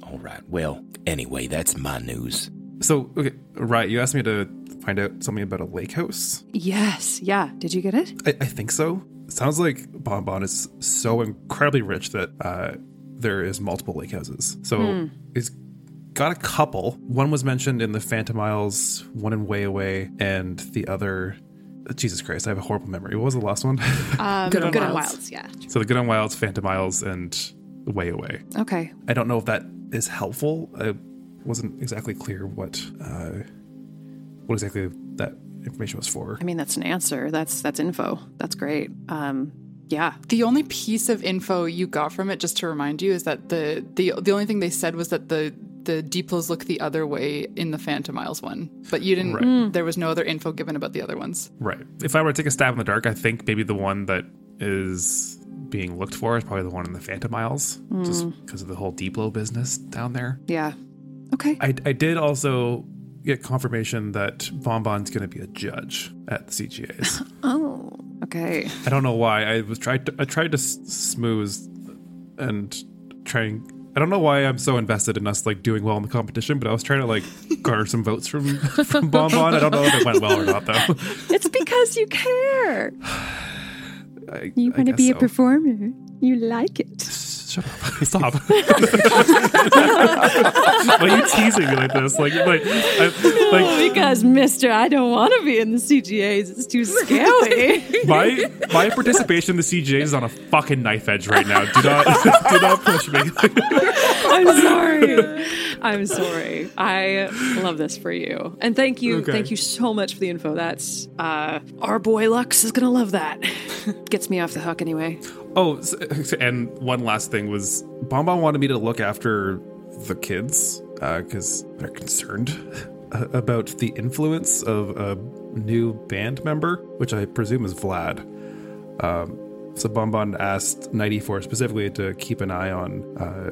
All right. Well, anyway, that's my news. So, okay, right? You asked me to find out something about a lake house. Yes. Yeah. Did you get it? I, I think so. It sounds like Bon Bon is so incredibly rich that uh, there is multiple lake houses. So Hmm. he's got a couple. One was mentioned in the Phantom Isles, one in Way Away, and the other. Jesus Christ, I have a horrible memory. What was the last one? [laughs] Um, Good on Good Unwilds. Wilds. Yeah. so the Good Unwilds, Phantom Isles, and Way Away. Okay. I don't know if that is helpful. I wasn't exactly clear what uh, what exactly that information was for. I mean, that's an answer. That's that's info. That's great. Um, yeah. The only piece of info you got from it, just to remind you, is that the the the only thing they said was that the the Diplos look the other way in the Phantom Isles one, but you didn't. Right. There was no other info given about the other ones. Right. If I were to take a stab in the dark, I think maybe the one that is being looked for is probably the one in the Phantom Isles, just Mm. because of the whole Diplo business down there. Yeah. Okay. I, I did also get confirmation that Bon Bon's going to be a judge at the CGAs. [laughs] Oh. Okay. I don't know why. I was tried to I tried to s- smooth and trying. I don't know why I'm so invested in us like doing well in the competition, but I was trying to like [laughs] garner some votes from [laughs] from Bon Bon. I don't know if it went well or not though. It's because you care. [sighs] I, You want to be a performer. You like it. Shut up. [laughs] Stop. [laughs] Why are you teasing me like this? Like, like, I, like because, Mister, I don't want to be in the CGAs. It's too scary. [laughs] my my participation in the CJ is on a fucking knife edge right now. Do not do not push me. I'm sorry. I'm sorry. I love this for you. And thank you. Okay. Thank you so much for the info. That's uh our boy Lux is gonna love that. Gets me off the hook anyway. Oh, [laughs] and one last thing was Bon Bon wanted me to look after the kids because they're concerned [laughs] about the influence of a new band member, which I presume is Vlad. Um, So Bonbon asked 94 specifically to keep an eye on uh,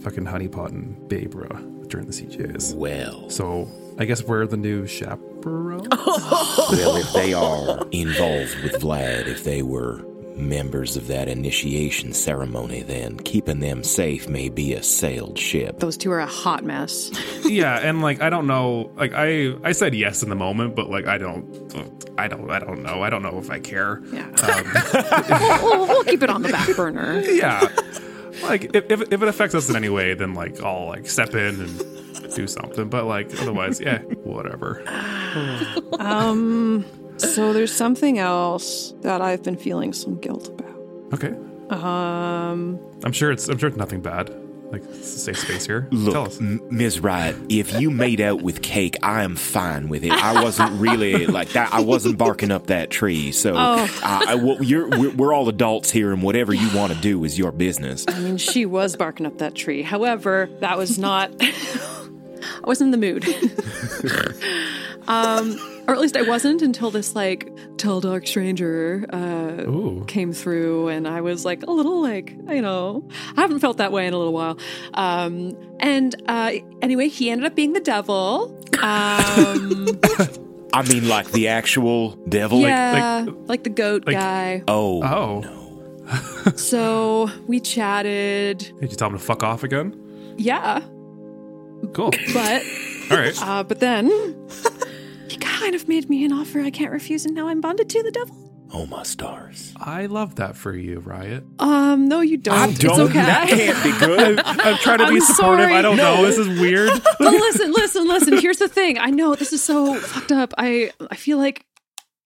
fucking Honeypot and Babra during the CJs. Well. So I guess we're the new chaperone? [laughs] well, if they are involved with Vlad, if they were members of that initiation ceremony, then keeping them safe may be a sailed ship. Those two are a hot mess. [laughs] yeah, and like I don't know, like I I said yes in the moment, but like I don't I don't I don't know. I don't know if I care. Yeah. Um, [laughs] we'll, we'll, keep it on the back burner. Yeah. Like if, if, if it affects us in any way, then like I'll like step in and do something. But like otherwise, yeah, whatever. um so there's something else that I've been feeling some guilt about. Okay. Um I'm sure it's I'm sure it's nothing bad. Like it's a safe space here. Look, Ms. Riot, if you made out with cake, I am fine with it. I wasn't really like that. I wasn't barking up that tree. So oh. I, well, you're, we're, we're, all adults here, and whatever you want to do is your business. I mean, she was barking up that tree. However, that was not. [laughs] I wasn't in the mood. [laughs] um, or at least I wasn't until this like tall dark stranger uh, came through, and I was like a little like you know I haven't felt that way in a little while. Um, and uh, anyway, he ended up being the devil. Um, [laughs] I mean, like the actual devil, yeah, like, like, like the goat like, guy. Oh, oh. No. so we chatted. Did you tell him to fuck off again? Yeah. Cool. But all right. Uh, but then he [laughs] kind of made me an offer I can't refuse, and now I'm bonded to the devil. Oh my stars! I love that for you, Riot. Um, no, you don't. I don't. It's okay. That can't be good. I'm, I'm trying to [laughs] be I'm supportive. sorry. I don't No. know. This is weird. [laughs] oh, listen, listen, listen. Here's the thing. I know this is so fucked up. I I feel like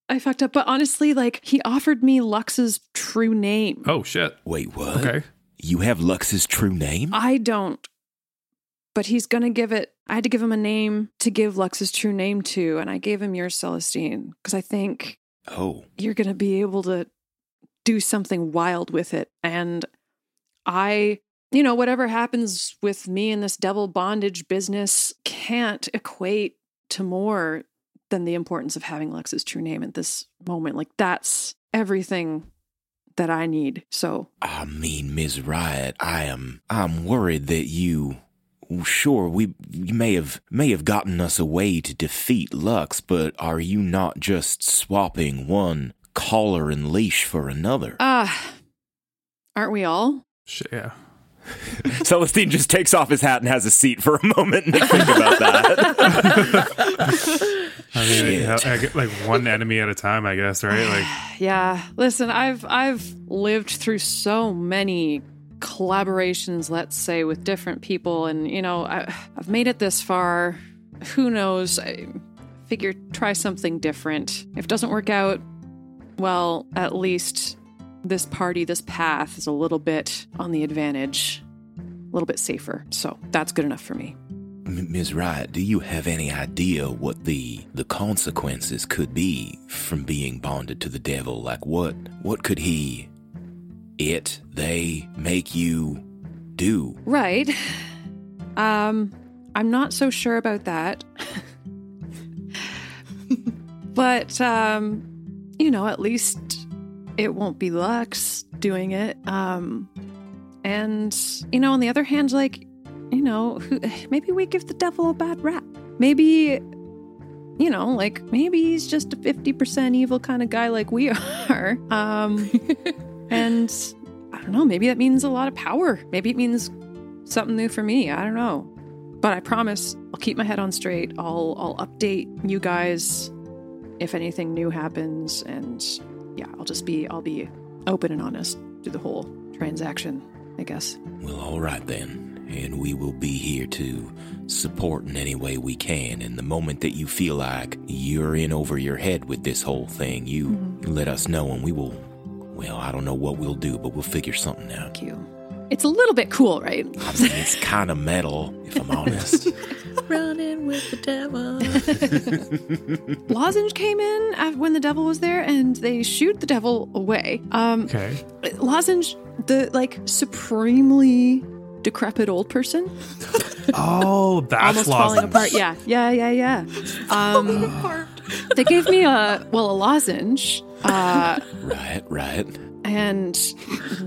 I fucked up, but honestly, like he offered me Lux's true name. oh shit. Wait, what? Okay. You have Lux's true name? I don't. But he's gonna give it. I had to give him a name to give Lux's true name to, and I gave him yours, Celestine, because I think Oh, you're gonna be able to do something wild with it. And I, you know, whatever happens with me in this devil bondage business can't equate to more than the importance of having Lux's true name at this moment. Like that's everything that I need. So I mean, Ms. Riot, I am. I'm worried that you. Sure, we, we may have may have gotten us a way to defeat Lux, but are you not just swapping one collar and leash for another? ah aren't we all? Shit, yeah. [laughs] Celestine just takes off his hat and has a seat for a moment to think about that. [laughs] I mean, Shit. I, I get like one enemy at a time, I guess, right? Like, [sighs] Yeah. Listen, I've I've lived through so many collaborations, let's say, with different people, and you know, I, I've made it this far. Who knows? I figure try something different. If it doesn't work out, well, at least this party, this path is a little bit on the advantage, a little bit safer. So that's good enough for me. Ms. Riot, do you have any idea what the the consequences could be from being bonded to the devil? Like what what could he it they make you do? Right. Um, I'm not so sure about that. but um, you know, at least it won't be Lux doing it. Um, and you know, on the other hand, like, you know, who, maybe we give the devil a bad rap. Maybe you know, like maybe he's just a 50% evil kind of guy like we [laughs] are. Um, and I don't know, maybe that means a lot of power. Maybe it means something new for me. I don't know. But I promise I'll keep my head on straight. I'll I'll update you guys if anything new happens and yeah, I'll just be I'll be open and honest through the whole transaction, I guess. Well, all right then. And we will be here to support in any way we can. And the moment that you feel like you're in over your head with this whole thing, you, you let us know and we will, well, I don't know what we'll do, but we'll figure something out. Thank you. It's a little bit cool, right? I mean, it's kind of metal, if I'm honest. [laughs] Running with the devil. [laughs] Lozenge came in when the devil was there and they shooed the devil away. Um okay. Lozenge, the like supremely decrepit old person, Oh, that's almost falling apart. Yeah, yeah, yeah, yeah. Um, they gave me a well a lozenge, uh, right, right. and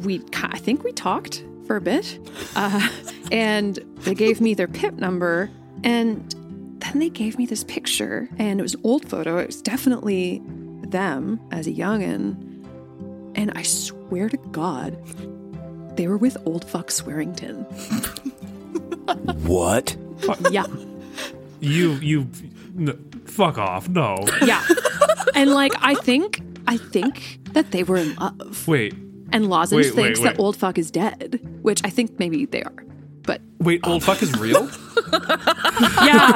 we I think we talked for a bit, uh, and they gave me their PIP number, and then they gave me this picture, and it was an old photo. It was definitely them as a youngin, and I swear to God, they were with old fuck Swearington. What? yeah, You you n- fuck off. No. yeah, and like I think I think that they were in love. Wait. And Lozenge Wait, wait, thinks wait. that old fuck is dead, which I think maybe they are. But Wait, old fuck is real? [laughs] yeah,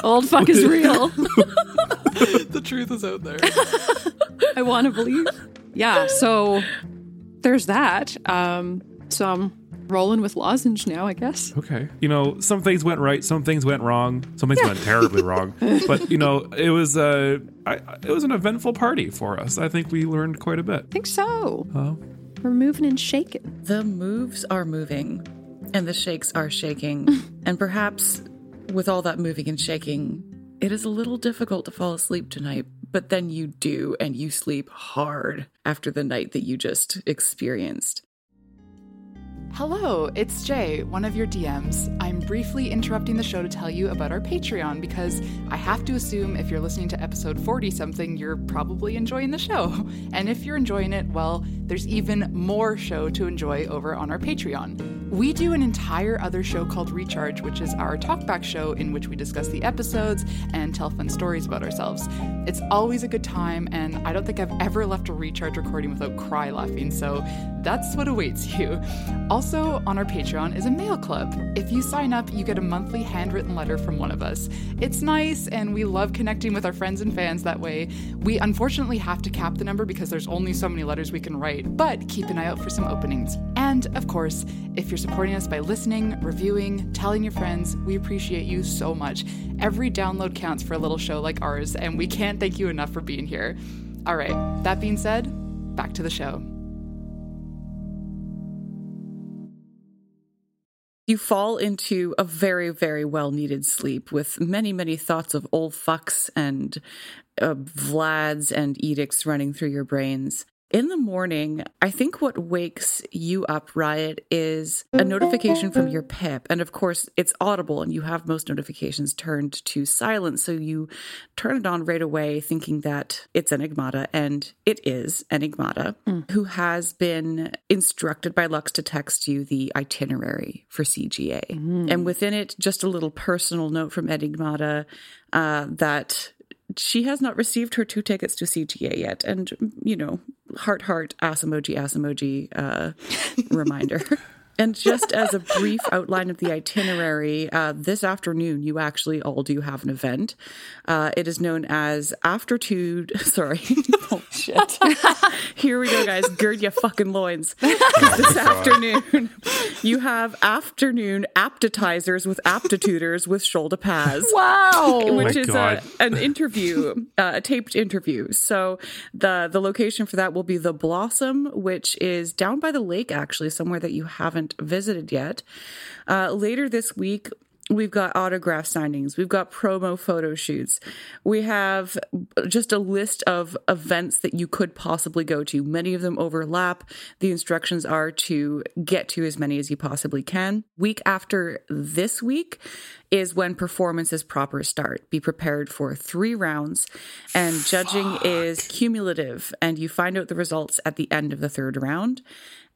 [laughs] old fuck is real. [laughs] the truth is out there. I want to believe. Yeah, so there's that. Um, so I'm rolling with lozenge now, I guess. Okay. You know, some things went right, some things went wrong, some things went terribly wrong. [laughs] But you know, it was uh, I, it was an eventful party for us. I think we learned quite a bit. I think so. Oh. We're moving and shaking. The moves are moving and the shakes are shaking. [laughs] and perhaps with all that moving and shaking, it is a little difficult to fall asleep tonight, but then you do and you sleep hard after the night that you just experienced. Hello, it's Jay, one of your DMs. I'm briefly interrupting the show to tell you about our Patreon because I have to assume if you're listening to episode 40 something, you're probably enjoying the show. [laughs] And if you're enjoying it, well, there's even more show to enjoy over on our Patreon. We do an entire other show called Recharge, which is our talkback show in which we discuss the episodes and tell fun stories about ourselves. It's always a good time, and I don't think I've ever left a Recharge recording without cry laughing, so that's what awaits [laughs] you. Also, on our Patreon is a mail club. If you sign up, you get a monthly handwritten letter from one of us. It's nice, and we love connecting with our friends and fans that way. We unfortunately have to cap the number because there's only so many letters we can write, but keep an eye out for some openings. And of course, if you're supporting us by listening, reviewing, telling your friends, we appreciate you so much. Every download counts for a little show like ours, and we can't thank you enough for being here. All right, that being said, back to the show. You fall into a very, very well needed sleep with many, many thoughts of old fucks and uh, Vlads and edicts running through your brains. In the morning, I think what wakes you up, Riot, is a notification from your PIP. And of course, it's audible and you have most notifications turned to silent. So you turn it on right away, thinking that it's Enigmata. And it is Enigmata, who has been instructed by Lux to text you the itinerary for CGA. And within it, just a little personal note from Enigmata uh, that she has not received her two tickets to CGA yet. And, you know, heart, heart, ass emoji, ass emoji uh, reminder. [laughs] And just as a brief outline of the itinerary, uh, this afternoon you actually all do have an event. Uh, it is known as Aftertude. [laughs] Sorry. oh, shit. [laughs] Here we go, guys. Gird your fucking loins. [laughs] this afternoon, you have afternoon appetizers with aptituders with Sholda Paz. Wow. Which my is a, an interview, uh, a taped interview. So the the location for that will be the Blossom, which is down by the lake, actually, somewhere that you haven't visited yet. Uh, later this week. We've got autograph signings. We've got promo photo shoots. We have just a list of events that you could possibly go to. Many of them overlap. The instructions are to get to as many as you possibly can. Week after this week is when performances proper start. Be prepared for three rounds, and judging is cumulative, and you find out the results at the end of the third round.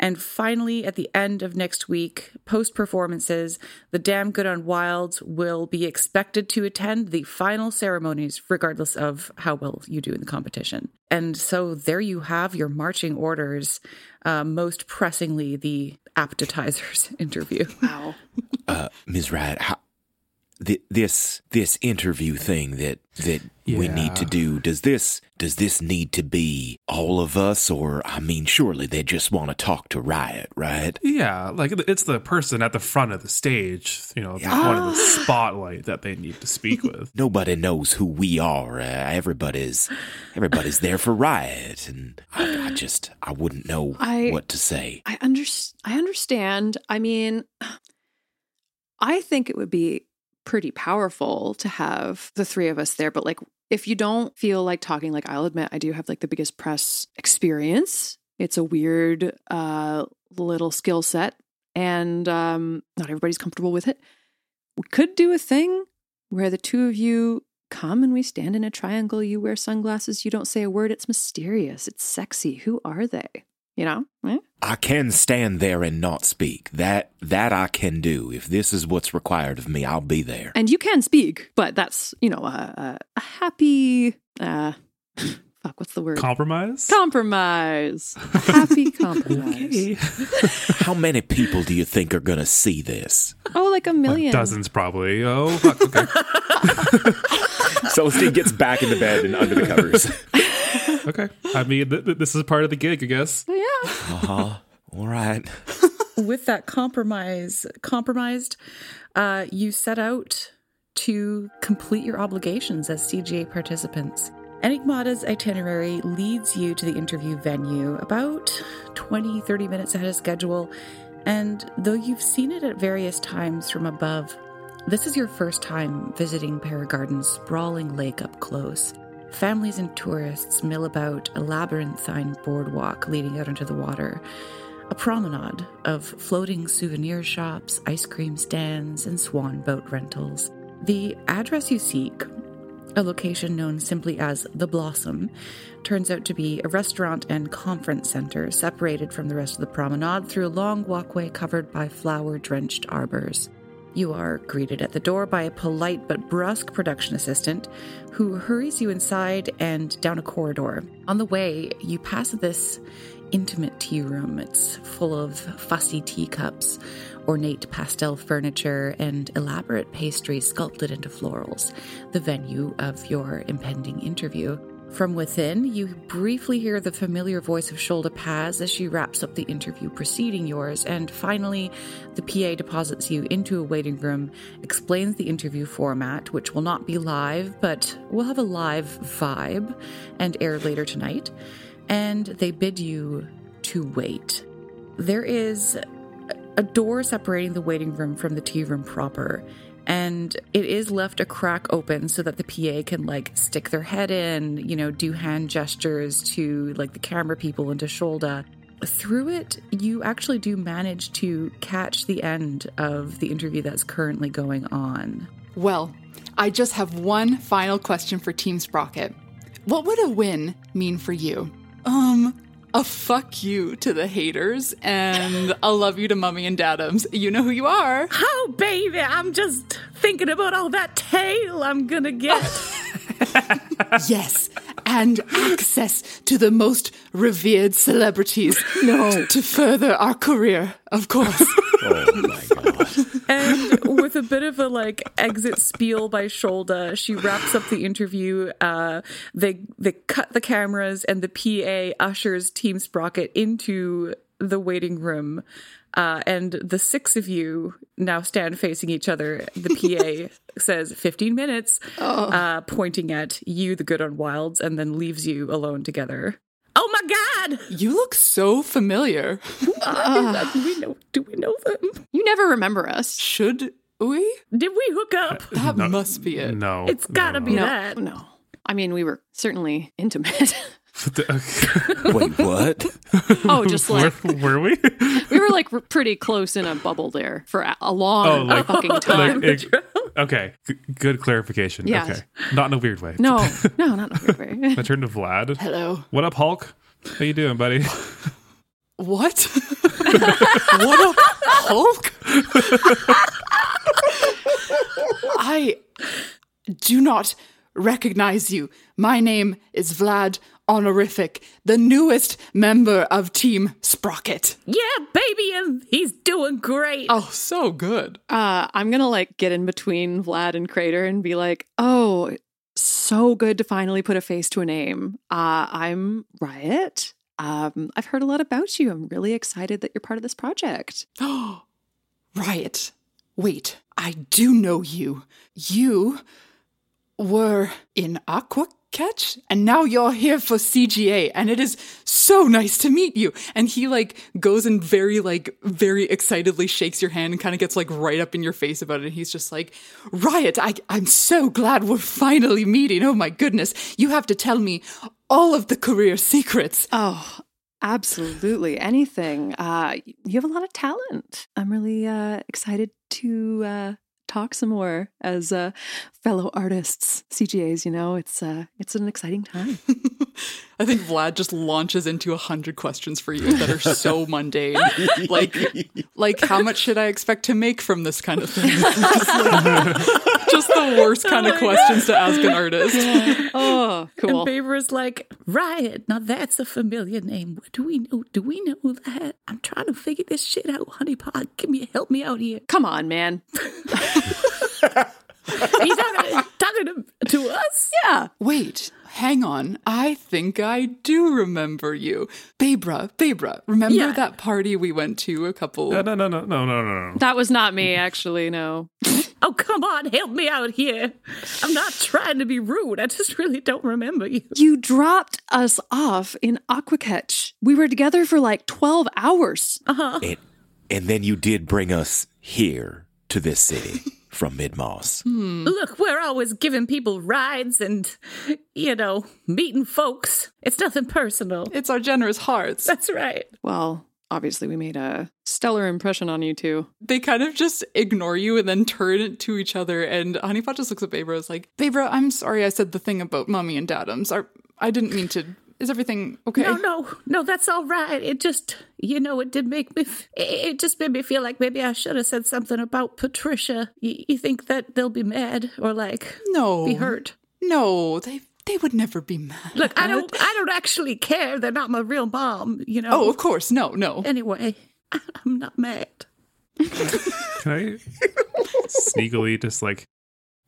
And finally, at the end of next week, post performances, the Damn Good Unwilds will be expected to attend the final ceremonies, regardless of how well you do in the competition. And so there you have your marching orders, uh, most pressingly, the appetizers [laughs] interview. Wow. Uh, Ms. Riot, how, th- this this interview thing that that we need to do does this does this need to be all of us or I mean surely they just want to talk to Riot, right? Yeah, like it's the person at the front of the stage, you know, one of the spotlight that they need to speak [laughs] with. Nobody knows who we are. Uh, everybody's everybody's there for Riot, and I, I just I wouldn't know I- what to say. I under- I understand. I mean, I think it would be pretty powerful to have the three of us there, but like if you don't feel like talking, like I'll admit, I do have like the biggest press experience. It's a weird uh, little skill set, and um, not everybody's comfortable with it. We could do a thing where the two of you come and we stand in a triangle. You wear sunglasses. You don't say a word. It's mysterious. It's sexy. Who are they? You know? Eh? I can stand there and not speak. That that I can do. If this is what's required of me, I'll be there. And you can speak, but that's you know a, a, a happy. Uh, [sighs] fuck, what's the word? Compromise. Compromise. [laughs] A happy compromise. [laughs] How many people do you think are gonna see this? Oh, like a million. Dozens probably. Oh, fuck, okay. [laughs] Celestine gets back in the bed and under the covers. Okay. I mean, th- th- this is part of the gig, I guess. Yeah. Uh huh. All right. [laughs] With that compromise, compromised, uh, you set out to complete your obligations as CGA participants. Enigmata's itinerary leads you to the interview venue about 20, 30 minutes ahead of schedule, and though you've seen it at various times from above, this is your first time visiting Paragarden's sprawling lake up close. Families and tourists mill about a labyrinthine boardwalk leading out into the water, a promenade of floating souvenir shops, ice cream stands, and swan boat rentals. The address you seek, a location known simply as The Blossom, turns out to be a restaurant and conference center separated from the rest of the promenade through a long walkway covered by flower drenched arbors. You are greeted at the door by a polite but brusque production assistant who hurries you inside and down a corridor. On the way, you pass this intimate tea room. It's full of fussy teacups, ornate pastel furniture, and elaborate pastries sculpted into florals, the venue of your impending interview. From within, you briefly hear the familiar voice of Sholda Paz as she wraps up the interview preceding yours, and finally, the PA deposits you into a waiting room, explains the interview format, which will not be live, but will have a live vibe and air later tonight, and they bid you to wait. There is a door separating the waiting room from the tea room proper and it is left a crack open so that the PA can like stick their head in, you know, do hand gestures to like the camera people and to Sholda. Through it, you actually do manage to catch the end of the interview that's currently going on. Well, I just have one final question for Team Sprocket. What would a win mean for you? Um, a fuck you to the haters and a love you to Mummy and Dadums. You know who you are. Oh, baby, I'm just thinking about all that tail I'm gonna get. [laughs] yes, and access to the most revered celebrities. No. To further our career, of course. [laughs] oh my god. and with a bit of a like exit spiel by Sholda, she wraps up the interview. Uh, they they cut the cameras, and the PA ushers Team Sprocket into the waiting room. Uh, and the six of you now stand facing each other. The PA [laughs] says 15 minutes, Oh. uh, pointing at you, the good unwilds, and then leaves you alone together. Oh my god! You look so familiar. Uh, do we know? Do we know them? You never remember us. Should we? Did we hook up? That No. must be it. No. It's gotta no, be no. that. No. I mean, we were certainly intimate. [laughs] Wait, what? [laughs] oh, just like were, were we? [laughs] we were like pretty close in a bubble there for a, a long Oh, like- fucking time. Like, it- okay, g- good clarification. Yes. Okay, not in a weird way. no, [laughs] no, not in a weird way. I turned to Vlad. Hello. What up, Hulk? How you doing, buddy? What? what a Hulk? I do not recognize you. My name is Vlad Honorific, the newest member of Team Sprocket. Yeah, baby, and he's doing great. Oh, so good. Uh, I'm gonna like get in between Vlad and Crater and be like, "Oh, so good to finally put a face to a name. Uh, I'm Riot. Um, I've heard a lot about you. I'm really excited that you're part of this project. Oh, [gasps] Riot. Wait, I do know you. You were in Aqua Ketch, and now you're here for CGA, and it is so nice to meet you. And he like goes and very like very excitedly shakes your hand and kind of gets like right up in your face about it. And he's just like, Riot, I, I'm so glad we're finally meeting. Oh my goodness, you have to tell me all of the career secrets. Oh, absolutely. Anything. Uh, you have a lot of talent. I'm really uh, excited to uh, talk some more as uh, fellow artists, CGAs. You know, it's uh, it's an exciting time. [laughs] I think Vlad just launches into a hundred questions for you that are so [laughs] mundane. Like, like how much should I expect to make from this kind of thing? [laughs] just, the worst oh kind of questions to ask an artist. [laughs] oh, cool. And Baber's like, Riot. Now that's a familiar name. What do we know? Do we know that? I'm trying to figure this shit out, honeypot. Can you help me out here? Come on, man. [laughs] [laughs] Are you talking, talking to, to us? Yeah. Wait, hang on. I think I do remember you. Babra, Babra, remember Yeah. that party we went to a couple No, no, no, no, no, no, no, no. That was not me, actually. No. [laughs] Oh, come on, help me out here. I'm not trying to be rude. I just really don't remember you. You dropped us off in Aquacatch. We were together for like 12 hours. Uh huh. And, and then you did bring us here to this city from Mid Moss. Hmm. Look, we're always giving people rides and, you know, meeting folks. It's nothing personal. It's our generous hearts. That's right. Well, obviously, we made a stellar impression on you two. They kind of just ignore you and then turn to each other. And Honeypot just looks at Babra and is like, Babra, I'm sorry I said the thing about mommy and Dadums. Our, I didn't mean to. Is everything okay? No, no, no, that's all right. It just, you know, it did make me, f- it it just made me feel like maybe I should have said something about Patricia. You, you think that they'll be mad or like No. be hurt? No, they they would never be mad. Look, I don't, I don't actually care. They're not my real mom, you know. Oh, of course. No, no. Anyway, [laughs] I'm not mad. Can I [laughs] sneakily just like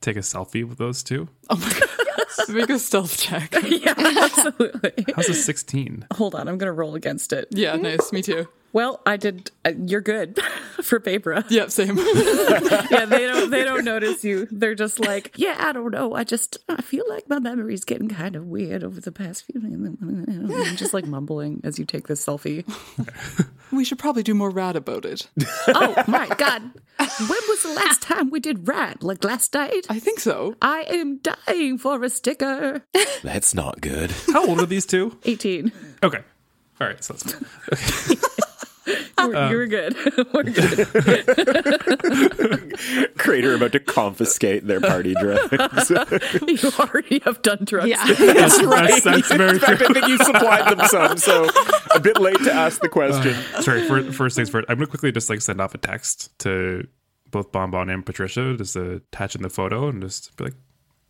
take a selfie with those two? Oh my god. [laughs] Make a stealth check. [laughs] yeah, absolutely. How's a 16? Hold on, I'm gonna roll against it. Yeah, nice. Me too. Well, I did. Uh, you're good [laughs] for Babra. Yep, same. [laughs] yeah, they don't. They don't notice you. They're just like, yeah, I don't know. I just, I feel like my memory's getting kind of weird over the past few. I'm just like mumbling as you take this selfie. [laughs] we should probably do more rad about it. Oh my god, when was the last time we did rad? Like last night? I think so. I am dying for a sticker. That's not good. How old are these two? 18. Okay. All right, so that's fine. You were, you [laughs] were good. [laughs] We're good. Crater about to confiscate their party drugs. [laughs] you already have done drugs. Yeah. That's, that's, that's very In fact, I think you supplied them some, so a bit late to ask the question. Sorry, for, first things first. I'm going to quickly just like send off a text to both Bonbon and Patricia, just uh, attach the photo and just be like,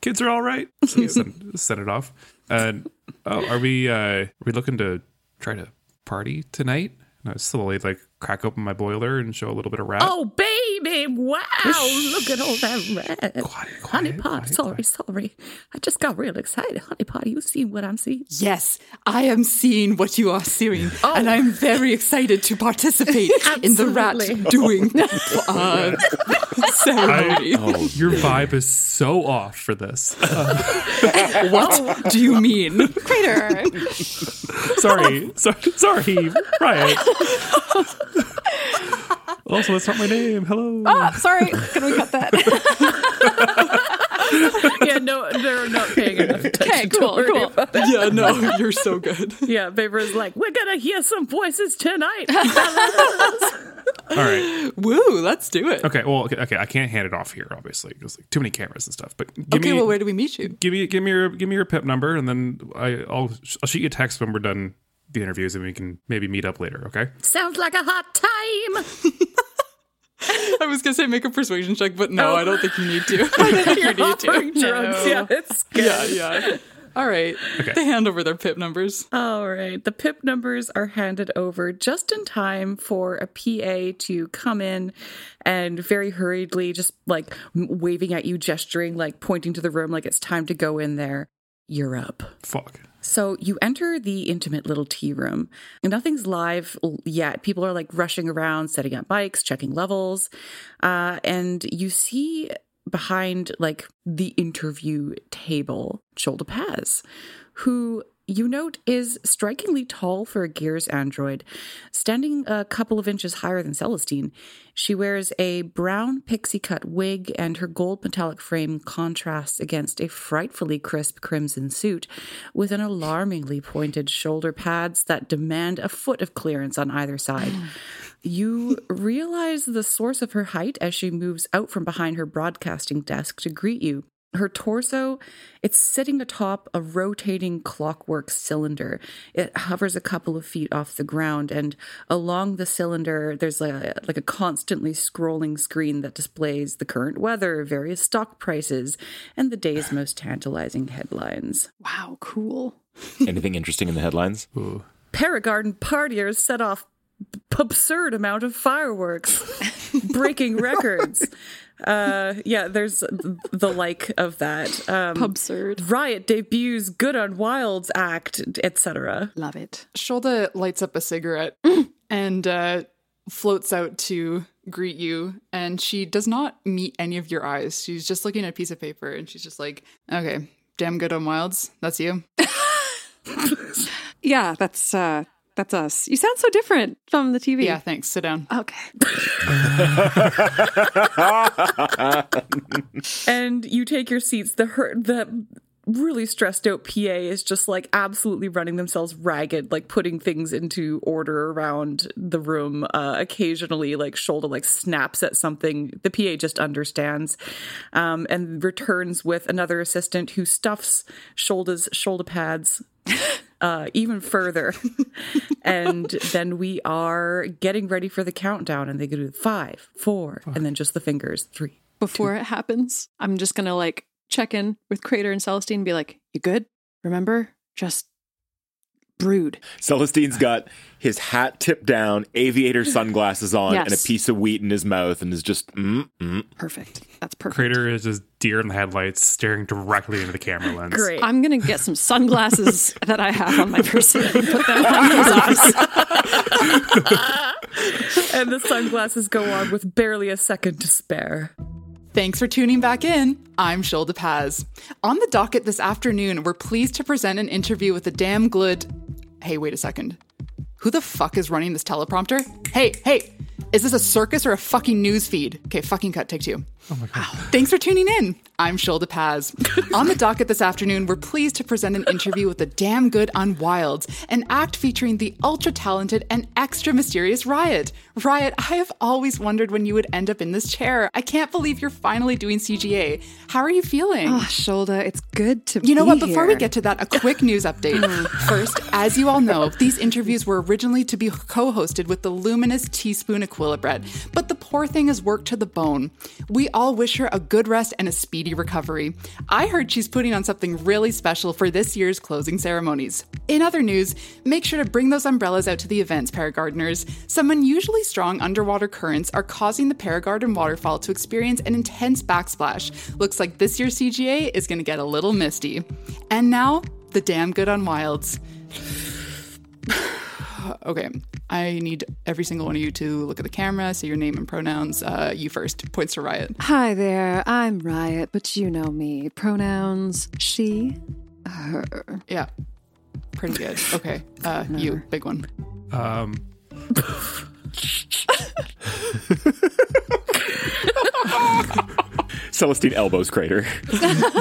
kids are all right. So send, send it off. And oh, are we, uh, are we looking to try to party tonight? And I slowly like crack open my boiler and show a little bit of rat. Oh, baby. Wow. Look at all that red. Quiet, quiet, Honey Pot, quiet, sorry, sorry. I just got real excited. Honey Pot, you see what I'm seeing? Yes, I am seeing what you are seeing, and I'm very excited to participate [laughs] in the rat Absolutely. doing [laughs] uh, [laughs] ceremony. I- Your vibe is so off for this. What do you mean? Crater. sorry, sorry, sorry, Riot. [laughs] also, that's not my name. Hello. Ah, sorry. Can we cut that? [laughs] yeah, no, they're not paying enough attention. Okay, cool, Don't cool. about. Yeah, no, you're so good. [laughs] Yeah, Baber's like, we're gonna hear some voices tonight. All right. Woo, let's do it. Okay. Well, okay, okay. I can't hand it off here, obviously, because like too many cameras and stuff. But give Okay, me, well, where do we meet you? give me, give me your, give me your pip number, and then I, I'll, I'll shoot you a text when we're done the interviews, and we can maybe meet up later. Okay. Sounds like a hot time. [laughs] I was gonna say make a persuasion check, but no, Oh. I don't think you need to. [laughs] You're [laughs] you need offering to. drugs. Yeah, it's good. Yeah, yeah. All right. Okay. They hand over their pip numbers. All right. The PIP numbers are handed over just in time for a PA to come in and very hurriedly, just like waving at you, gesturing, like pointing to the room, like it's time to go in there. You're up. Fuck. So you enter the intimate little tea room. Nothing's live yet. People are like rushing around, setting up bikes, checking levels. Uh, and you see behind like the interview table, Sholda Paz, who you note is strikingly tall for a Gears android, standing a couple of inches higher than Celestine. She wears a brown pixie cut wig, and her gold metallic frame contrasts against a frightfully crisp crimson suit with an alarmingly pointed shoulder pads that demand a foot of clearance on either side. [sighs] You realize the source of her height as she moves out from behind her broadcasting desk to greet you. Her torso, it's sitting atop a rotating clockwork cylinder. It hovers a couple of feet off the ground, and along the cylinder, there's a, like a constantly scrolling screen that displays the current weather, various stock prices, and the day's [sighs] most tantalizing headlines. Wow, cool. [laughs] Anything interesting in the headlines? Ooh. Paragarden partiers set off absurd amount of fireworks, [laughs] breaking records. Uh, yeah, there's the like of that. Um, Absurd. Riot debuts Good Unwilds Act, etc. Love it. Sholda lights up a cigarette and uh, floats out to greet you. And she does not meet any of your eyes. She's just looking at a piece of paper and she's just like, okay, damn good Unwilds. That's you. [laughs] Yeah, that's uh that's us. You sound so different from the TV. Yeah, thanks. Sit down. Okay. [laughs] and you take your seats. The hurt the really stressed out PA is just like absolutely running themselves ragged, like putting things into order around the room. Uh, occasionally, like Sholda like snaps at something. The PA just understands, um, and returns with another assistant who stuffs shoulders shoulder pads. [laughs] Uh, even further. [laughs] and then we are getting ready for the countdown, and they go to five, four, and then just the fingers three. Before it happens, I'm just gonna like check in with Crater and Celestine and be like, You good? Remember? Just brood. Celestine's got his hat tipped down, aviator sunglasses on, Yes. and a piece of wheat in his mouth, and is just mm, mm. Perfect. That's perfect. Crater is just deer in the headlights, staring directly into the camera lens. Great. I'm gonna get some sunglasses [laughs] that I have on my person and put them on [laughs] his eyes. [laughs] and the sunglasses go on with barely a second to spare. Thanks for tuning back in. I'm Sholda Paz. On the docket this afternoon, we're pleased to present an interview with the damn good. Hey, wait a second. Who the fuck is running this teleprompter? Hey, hey, is this a circus or a fucking news feed? Okay, fucking cut, take two. Oh my god. Thanks for tuning in. I'm Sholda Paz. [laughs] On the docket this afternoon, we're pleased to present an interview with the damn good Unwilds, an act featuring the ultra talented and extra mysterious Riot. Riot, I have always wondered when you would end up in this chair. I can't believe you're finally doing CGA. How are you feeling? Ah, oh, Sholda, it's good to You know what? Before we get to that, a quick news update. [laughs] Hmm. First, as you all know, these interviews were originally to be co hosted with the luminous teaspoon Aquilibret, but the poor thing is worked to the bone. We all wish her a good rest and a speedy recovery. I heard she's putting on something really special for this year's closing ceremonies. In other news, make sure to bring those umbrellas out to the events, Paragardeners. Some unusually strong underwater currents are causing the Paragarden waterfall to experience an intense backsplash. Looks like this year's CGA is going to get a little misty. And now, the damn good Unwilds. [sighs] okay, I need every single one of you to look at the camera, say your name and pronouns. Uh, you first. Points to Riot. Hi there, I'm Riot, but you know me. Pronouns she, her. Yeah, pretty good. [laughs] Okay, uh, you, big one. Um, [laughs] [laughs] Celestine elbows Crater.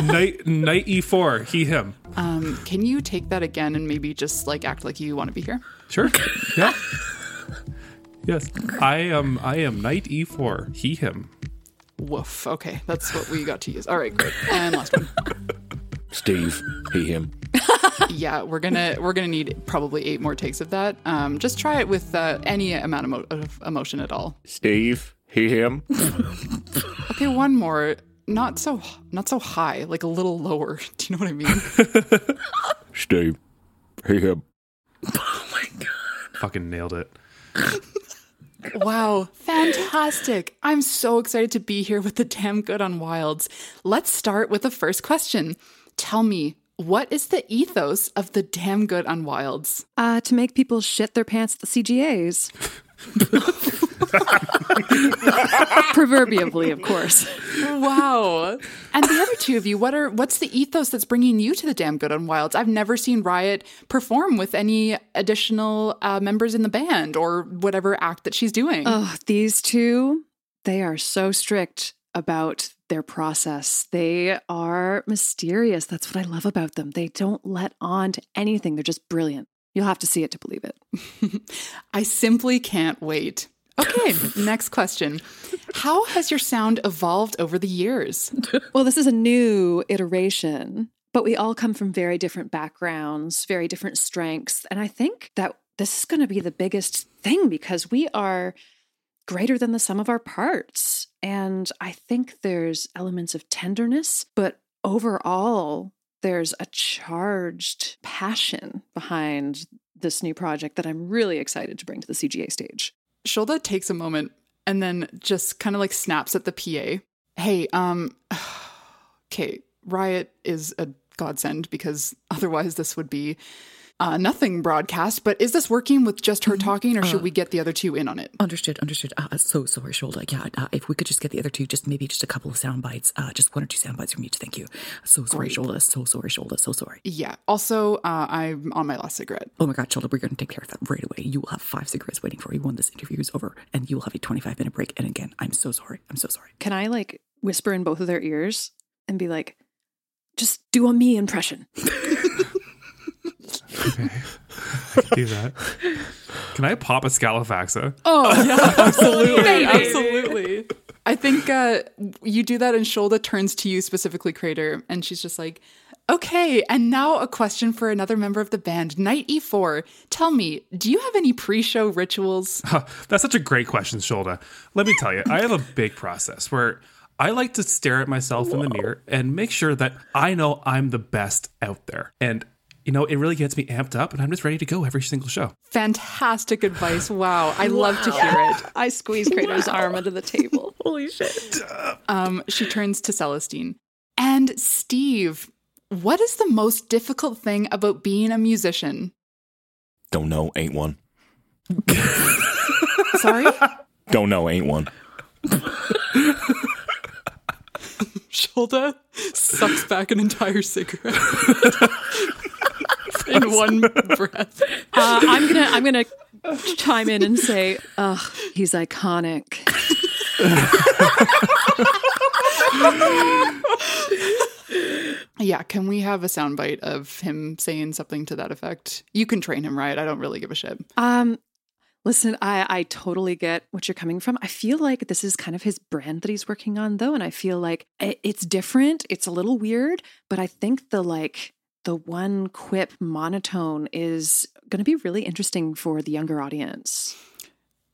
knight knight e4. He him. Um, can you take that again and maybe just like act like you want to be here? Sure. [laughs] Yeah. yes. I am. I am knight e4. He him. Woof. Okay, that's what we got to use. All right, great. And last one. Steve, he, him. [laughs] yeah, we're gonna we're gonna need probably eight more takes of that. Um, just try it with uh, any amount of, mo- of emotion at all. Steve, he, him. Okay, one more. Not so not so high, like a little lower. [laughs] Do you know what I mean? [laughs] Steve, he, him. Oh my god. Fucking nailed it. wow, fantastic! I'm so excited to be here with the damn good Unwilds. Let's start with the first question. Tell me, what is the ethos of the damn good Unwilds? Uh, to make people shit their pants at the CGAs. [laughs] [laughs] Proverbially, of course. wow. And the other two of you, what are what's the ethos that's bringing you to the Damn Good Unwilds? I've never seen Riot perform with any additional uh, members in the band or whatever act that she's doing. Oh, these two, they are so strict about their process. They are mysterious. That's what I love about them. They don't let on to anything. They're just brilliant. You'll have to see it to believe it. [laughs] I simply can't wait. Okay, next question. How has your sound evolved over the years? well, this is a new iteration, but we all come from very different backgrounds, very different strengths. And I think that this is going to be the biggest thing because we are greater than the sum of our parts. And I think there's elements of tenderness, but overall, there's a charged passion behind this new project that I'm really excited to bring to the CGA stage. Sholda takes a moment and then just kind of like snaps at the PA. Hey, um, [sighs] okay, Riot is a godsend because [laughs] otherwise this would be uh, nothing broadcast. But is this working with just her talking, or should Uh, we get the other two in on it? Understood, understood. Uh, so sorry, Sholda. Yeah, uh, if we could just get the other two, just maybe just a couple of sound bites, uh, just one or two sound bites from each. Thank you. So sorry, Great. Sholda. So sorry, Sholda. So sorry. Yeah. Also, uh, I'm on my last cigarette. Oh my God, Sholda, we're going to take care of that right away. You will have five cigarettes waiting for you when this interview is over, and you will have a 25 minute break. And again, I'm so sorry. I'm so sorry. Can I like whisper in both of their ears and be like, just do a me impression? [laughs] Okay. I can do that. Can I pop a Scalafaxa? Oh, [laughs] yeah, absolutely. Absolutely. I think uh, you do that, and Sholda turns to you specifically, Crater, and she's just like, okay, and now a question for another member of the band, Knight E4. Tell me, do you have any pre show rituals? Huh, [laughs] That's such a great question, Sholda. Let me tell you, I have a big process where I like to stare at myself in the mirror and make sure that I know I'm the best out there. And, you know, it really gets me amped up and I'm just ready to go every single show. Fantastic advice. [sighs] Wow. I love to hear it. I squeeze Crater's arm under the table. [laughs] Holy shit. Um, she turns to Celestine. And Steve, what is the most difficult thing about being a musician? Don't know, ain't one. [laughs] Sorry? Don't know, ain't one. [laughs] Sholda sucks back an entire cigarette in [laughs] one breath. Uh, I'm gonna I'm gonna chime in and say, "Ugh, he's iconic." Yeah, can we have a soundbite of him saying something to that effect? You can train him, right? I don't really give a shit. Um, listen, I I totally get what you're coming from. I feel like this is kind of his brand that he's working on, though, and I feel like it, it's different. It's a little weird, but I think the like the one quip monotone is going to be really interesting for the younger audience.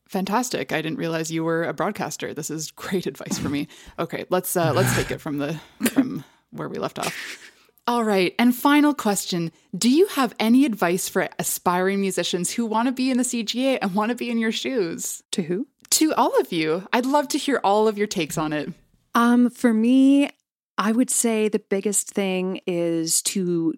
Fantastic. I didn't realize you were a broadcaster. This is [laughs] great advice for me. Okay, let's uh let's take it from the from where we left off. All right, and final question. Do you have any advice for aspiring musicians who want to be in the CGA and want to be in your shoes? To who? To all of you. I'd love to hear all of your takes on it. Um, for me, I would say the biggest thing is to,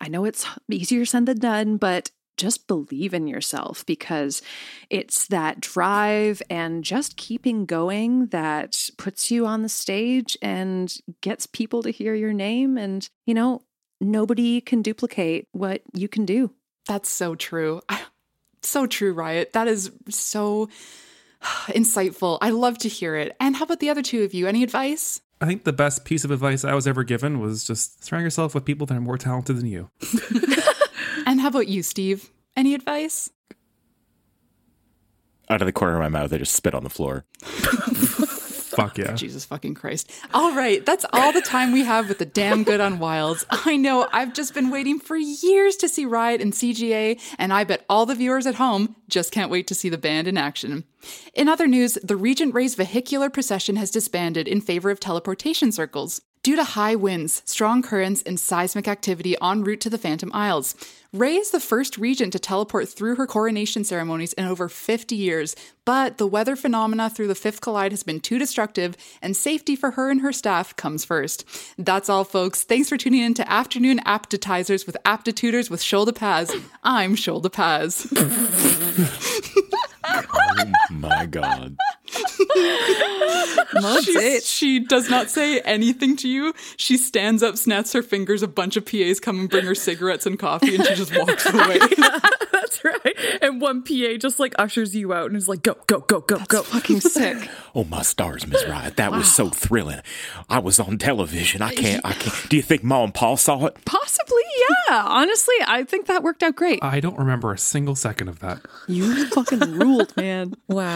I know it's easier said than done, but just believe in yourself because it's that drive and just keeping going that puts you on the stage and gets people to hear your name. And, you know, nobody can duplicate what you can do. That's so true. So true, Riot. That is so [sighs] insightful. I love to hear it. And how about the other two of you? Any advice? I think the best piece of advice I was ever given was just surround yourself with people that are more talented than you. [laughs] And how about you, Steve? Any advice? Out of the corner of my mouth, I just spit on the floor. [laughs] [laughs] Fuck oh, yeah. Jesus fucking Christ. All right, that's all the time we have with the damn good Unwilds. [laughs] I know I've just been waiting for years to see Riot and CGA, and I bet all the viewers at home just can't wait to see the band in action. In other news, the Regent Ray's vehicular procession has disbanded in favor of teleportation circles. Due to high winds, strong currents, and seismic activity en route to the Phantom Isles, Ray is the first regent to teleport through her coronation ceremonies in over 50 years, but the weather phenomena through the Fifth Collide has been too destructive, and safety for her and her staff comes first. That's all, folks. Thanks for tuning in to Afternoon Appetizers with Aptituders with Sholda Paz. I'm Sholda Paz. [laughs] [laughs] Oh my god. She, she does not say anything to you. She stands up, snaps her fingers. A bunch of PAs come and bring her cigarettes and coffee, and she just walks [laughs] away. [laughs] That's right. And one PA just like ushers you out and is like, go, go, go, go, go. Fucking sick. [laughs] Oh my stars, Miss Riot. That was so thrilling. I was on television. I uh, can't I can't do you think Ma and Pa saw it? Possibly, yeah. Honestly, I think that worked out great. I don't remember a single second of that. You fucking ruled, man. Wow.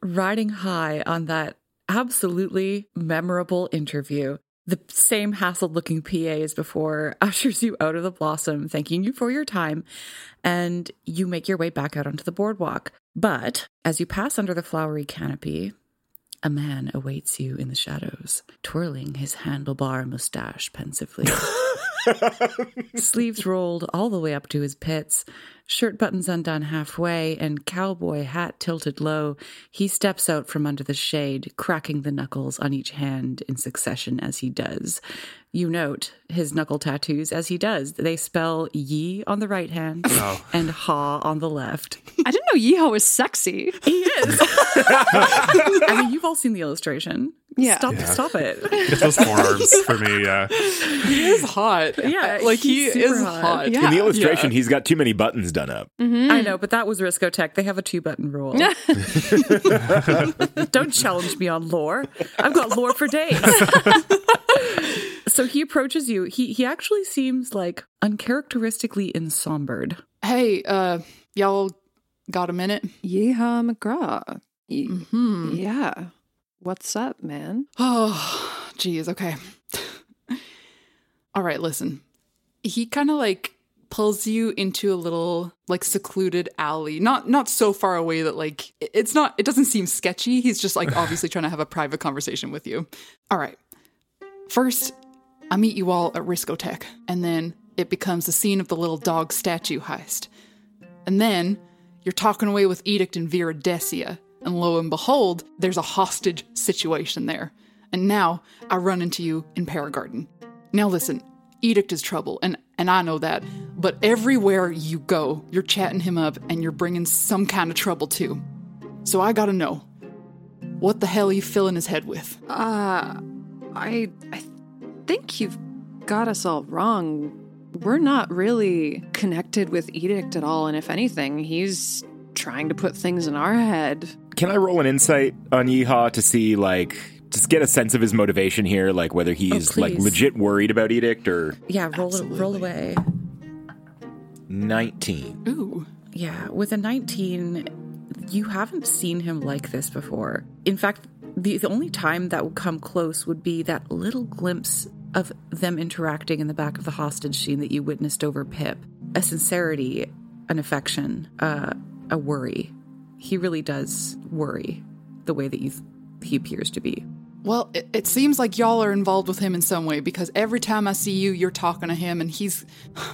Riding high on that absolutely memorable interview. The same hassled looking PA as before [laughs] ushers you out of the blossom, thanking you for your time, and you make your way back out onto the boardwalk. But as you pass under the flowery canopy, a man awaits you in the shadows, twirling his handlebar mustache pensively. [laughs] Sleeves rolled all the way up to his pits, shirt buttons undone halfway, and cowboy hat tilted low. He steps out from under the shade, cracking the knuckles on each hand in succession as he does. You note his knuckle tattoos as he does. They spell ye on the right hand [laughs] Oh. and ha on the left. I didn't know Yeehaw was sexy. He is. [laughs] I mean, you've all seen the illustration. Yeah. Stop, Yeah. stop it. [laughs] It's those forearms for me. Yeah. he is hot. Yeah, like he is hot. hot. Yeah. In the illustration, Yeah. he's got too many buttons done up. I know, but that was Risco Tech. They have a two button rule. [laughs] Don't challenge me on lore. I've got lore for days. [laughs] so he approaches you. He he actually seems like uncharacteristically ensombered. Hey, uh, y'all got a minute? Yeehaw McGraw. Ye- Hmm. Yeah. What's up, man? Oh, geez. Okay. All right. Listen. He kind of like pulls you into a little like secluded alley. Not not so far away that like it's not. It doesn't seem sketchy. He's just like [laughs] obviously trying to have a private conversation with you. All right. First, I meet you all at Riscotech, and then it becomes the scene of the little dog statue heist. And then you're talking away with Edict and Vera Decia, and lo and behold, there's a hostage situation there. And now I run into you in Paragarden. Now listen, Edict is trouble, and, and I know that, but everywhere you go, you're chatting him up and you're bringing some kind of trouble too. So I gotta know, what the hell are you filling his head with? Uh, I I think you've got us all wrong. We're not really connected with Edict at all, and if anything, he's trying to put things in our head. Can I roll an insight on Yeehaw to see, like, just get a sense of his motivation here, like whether he's like legit worried about Edict or Yeah, roll it, roll away. 19. Ooh. Yeah, with a 19, you haven't seen him like this before. In fact, the, the only time that would come close would be that little glimpse of them interacting in the back of the hostage scene that you witnessed over Pip. A sincerity, an affection, uh, a worry. He really does worry the way that you th- he appears to be. Well, it, it seems like y'all are involved with him in some way because every time I see you, you're talking to him, and he's. [sighs]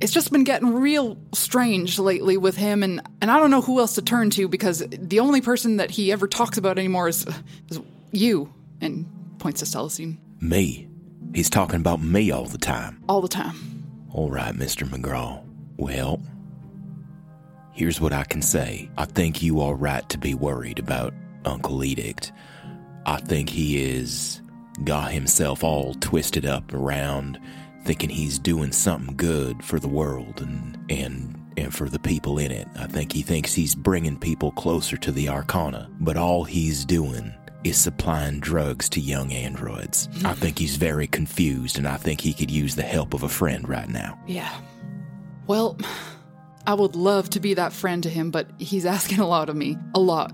It's just been getting real strange lately with him, and, and I don't know who else to turn to because the only person that he ever talks about anymore is, is you, and points to Celestine Me. He's talking about me all the time. all the time. All right, Mr. McGraw. Well, here's what I can say. I think you are right to be worried about Uncle Edict. I think he is got himself all twisted up around thinking he's doing something good for the world and and and for the people in it. I think he thinks he's bringing people closer to the Arcana, but all he's doing is supplying drugs to young androids. I think he's very confused and I think he could use the help of a friend right now. Yeah. Well, I would love to be that friend to him, but he's asking a lot of me. A lot.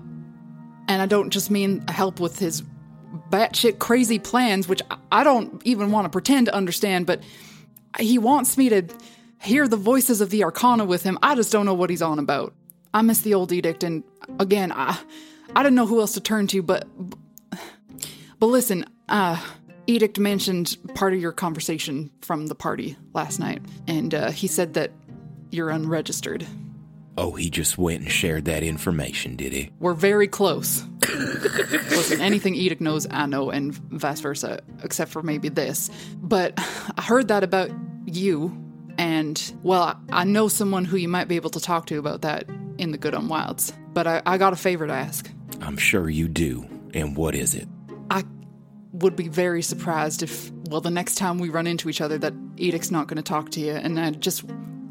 And I don't just mean help with his batshit crazy plans, which I- don't even want to pretend to understand, but he wants me to hear the voices of the Arcana with him. I just don't know what he's on about. I miss the old edict, and again, I, I didn't know who else to turn to, but. But listen, uh, Edict mentioned part of your conversation from the party last night, and uh, he said that you're unregistered. Oh, he just went and shared that information, did he? We're very close. Listen, anything Edict knows, I know, and vice versa, except for maybe this. But I heard that about you, and well, I know someone who you might be able to talk to about that in the Good Unwilds. But but I, I got a favor to ask. I'm sure you do. And what is it? I would be very surprised if, well, the next time we run into each other, that Edict's not going to talk to you. And I just,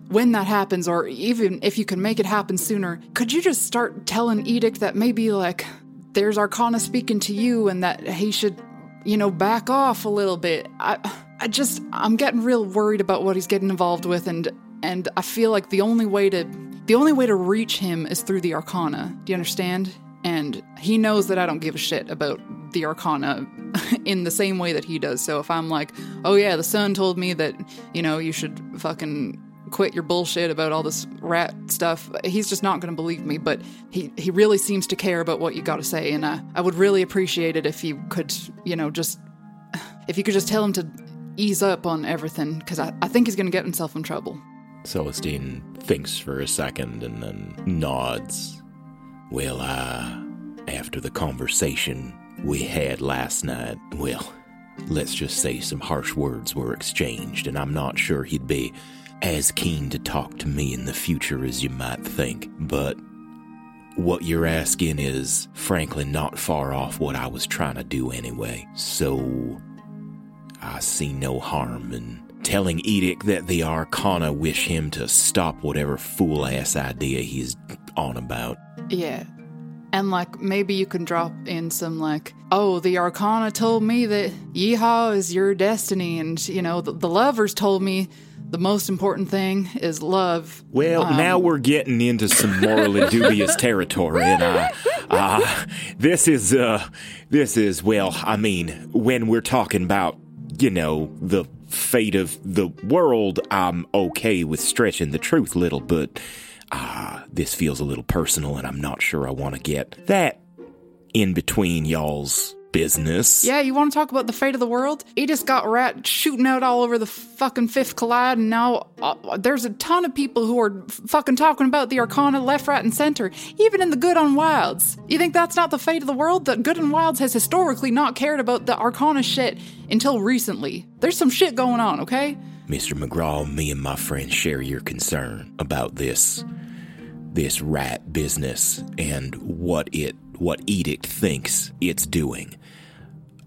when that happens, or even if you can make it happen sooner, could you just start telling Edict that maybe, like, there's Arcana speaking to you and that he should, you know, back off a little bit? I, I just, I'm getting real worried about what he's getting involved with, and and I feel like the only way to the only way to reach him is through the Arcana. Do you understand? And he knows that I don't give a shit about the Arcana [laughs] in the same way that he does. So if I'm like, oh yeah, the sun told me that, you know, you should fucking quit your bullshit about all this rat stuff, he's just not going to believe me. But he, he really seems to care about what you got to say. And I, I would really appreciate it if you could, you know, just, if you could just tell him to ease up on everything, because I, I think he's going to get himself in trouble. Celestine thinks for a second and then nods. Well, uh, after the conversation we had last night, well, let's just say some harsh words were exchanged, and I'm not sure he'd be as keen to talk to me in the future as you might think. But what you're asking is, frankly, not far off what I was trying to do anyway. So, I see no harm in telling Edict that the Arcana wish him to stop whatever fool ass idea he's on about. Yeah. And like maybe you can drop in some like, oh, the Arcana told me that Yeehaw is your destiny, and you know the, the lovers told me the most important thing is love. Well, um, now we're getting into some morally [laughs] dubious territory, and uh, uh, this is uh, this is well, I mean, when we're talking about you know the fate of the world, I'm okay with stretching the truth a little, but ah, this feels a little personal, and I'm not sure I want to get that in between y'all's business. Yeah, you want to talk about the fate of the world? He just got rat shooting out all over the fucking Fifth Collide, and now uh, there's a ton of people who are fucking talking about the Arcana left, right, and center, even in the Good Unwilds. You think that's not the fate of the world? That Good Unwilds has historically not cared about the Arcana shit until recently. There's some shit going on, okay? Mr. McGraw, me and my friend share your concern about this this rat business and what it what Edict thinks it's doing.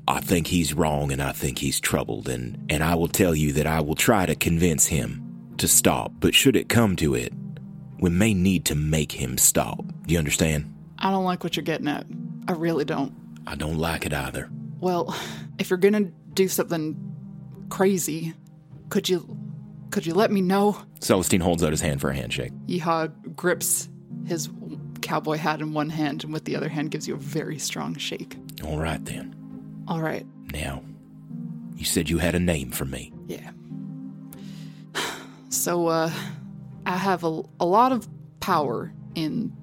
I think he's wrong and I think he's troubled and and I will tell you that I will try to convince him to stop, but should it come to it, we may need to make him stop. Do you understand? I don't like what you're getting at. I really don't. I don't like it either. Well, if you're going to do something crazy, could you could you let me know? Celestine holds out his hand for a handshake. Yeehaw grips his cowboy hat in one hand and with the other hand gives you a very strong shake. All right then. All right. Now, you said you had a name for me. Yeah. [sighs] So, uh, I have a, a lot of power in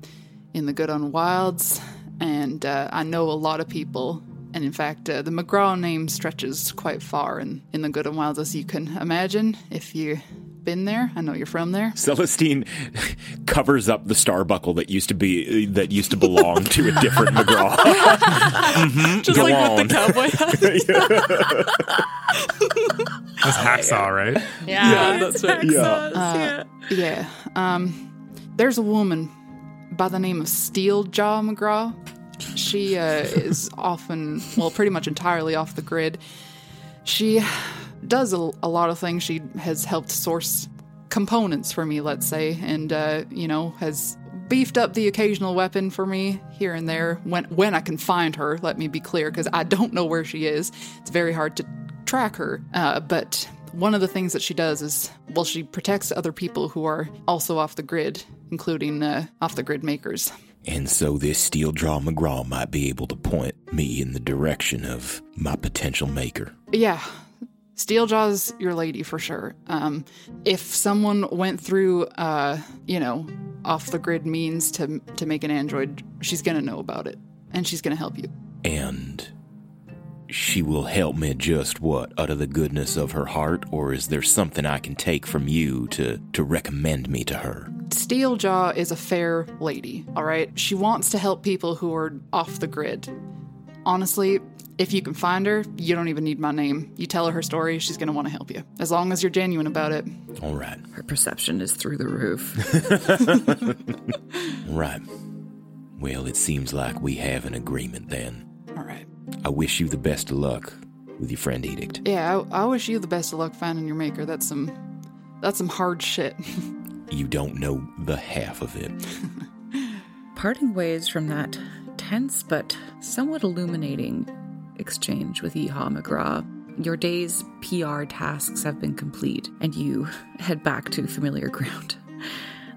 in the Good Unwilds, and uh, I know a lot of people. And in fact, uh, the McGraw name stretches quite far in, in the Good Unwilds, as you can imagine if you been there. I know you're from there. Celestine covers up the star buckle that used to be that used to belong to a different McGraw. [laughs] mm-hmm. Just Go like on. with the cowboy hat. [laughs] That's hacksaw, right? Yeah, that's right. Uh, yeah. yeah. Um, there's a woman by the name of Steeljaw McGraw. She uh, is [laughs] often, well, pretty much entirely off the grid. She does a, a lot of things. She has helped source components for me, let's say, and uh, you know has beefed up the occasional weapon for me here and there when when I can find her. Let me be clear, because I don't know where she is. It's very hard to track her. Uh, but one of the things that she does is, well, she protects other people who are also off the grid, including uh, off the grid makers. And so this Steeljaw McGraw might be able to point me in the direction of my potential maker. Yeah. Steeljaw's your lady for sure. Um, if someone went through, uh, you know, off the grid means to to make an android, she's gonna know about it, and she's gonna help you. And she will help me just what out of the goodness of her heart or is there something I can take from you to to recommend me to her? Steeljaw is a fair lady, all right? She wants to help people who are off the grid. Honestly, if you can find her, you don't even need my name. You tell her her story, she's going to want to help you. As long as you're genuine about it. All right. Her perception is through the roof. [laughs] Right. Well, it seems like we have an agreement then. All right. I wish you the best of luck with your friend Edict. Yeah, I, I wish you the best of luck finding your maker. That's some that's some hard shit. [laughs] You don't know the half of it. Parting ways from that tense but somewhat illuminating exchange with Yeehaw McGraw. Your day's PR tasks have been complete, and you [laughs] head back to familiar ground. [laughs]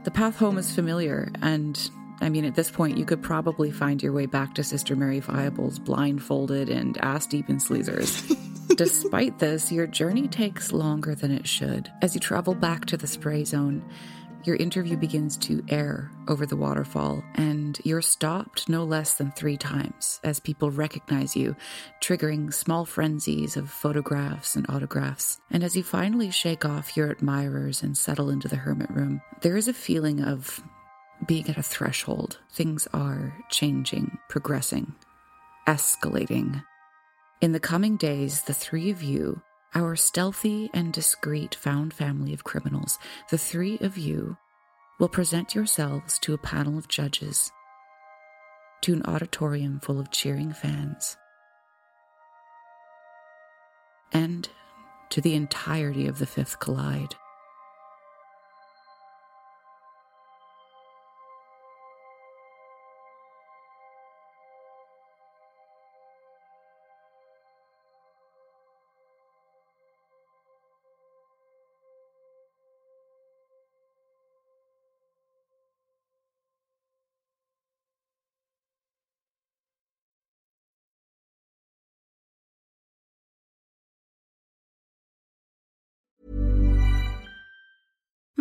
The path home is familiar, and I mean, at this point, you could probably find your way back to Sister Mary Viables blindfolded and ass deep in sleezers. [laughs] Despite this, your journey takes longer than it should. As you travel back to the spray zone, your interview begins to air over the waterfall, and you're stopped no less than three times as people recognize you, triggering small frenzies of photographs and autographs. And as you finally shake off your admirers and settle into the hermit room, there is a feeling of being at a threshold. Things are changing, progressing, escalating. In the coming days, the three of you, our stealthy and discreet found family of criminals, the three of you will present yourselves to a panel of judges, to an auditorium full of cheering fans, and to the entirety of the Fifth Collide.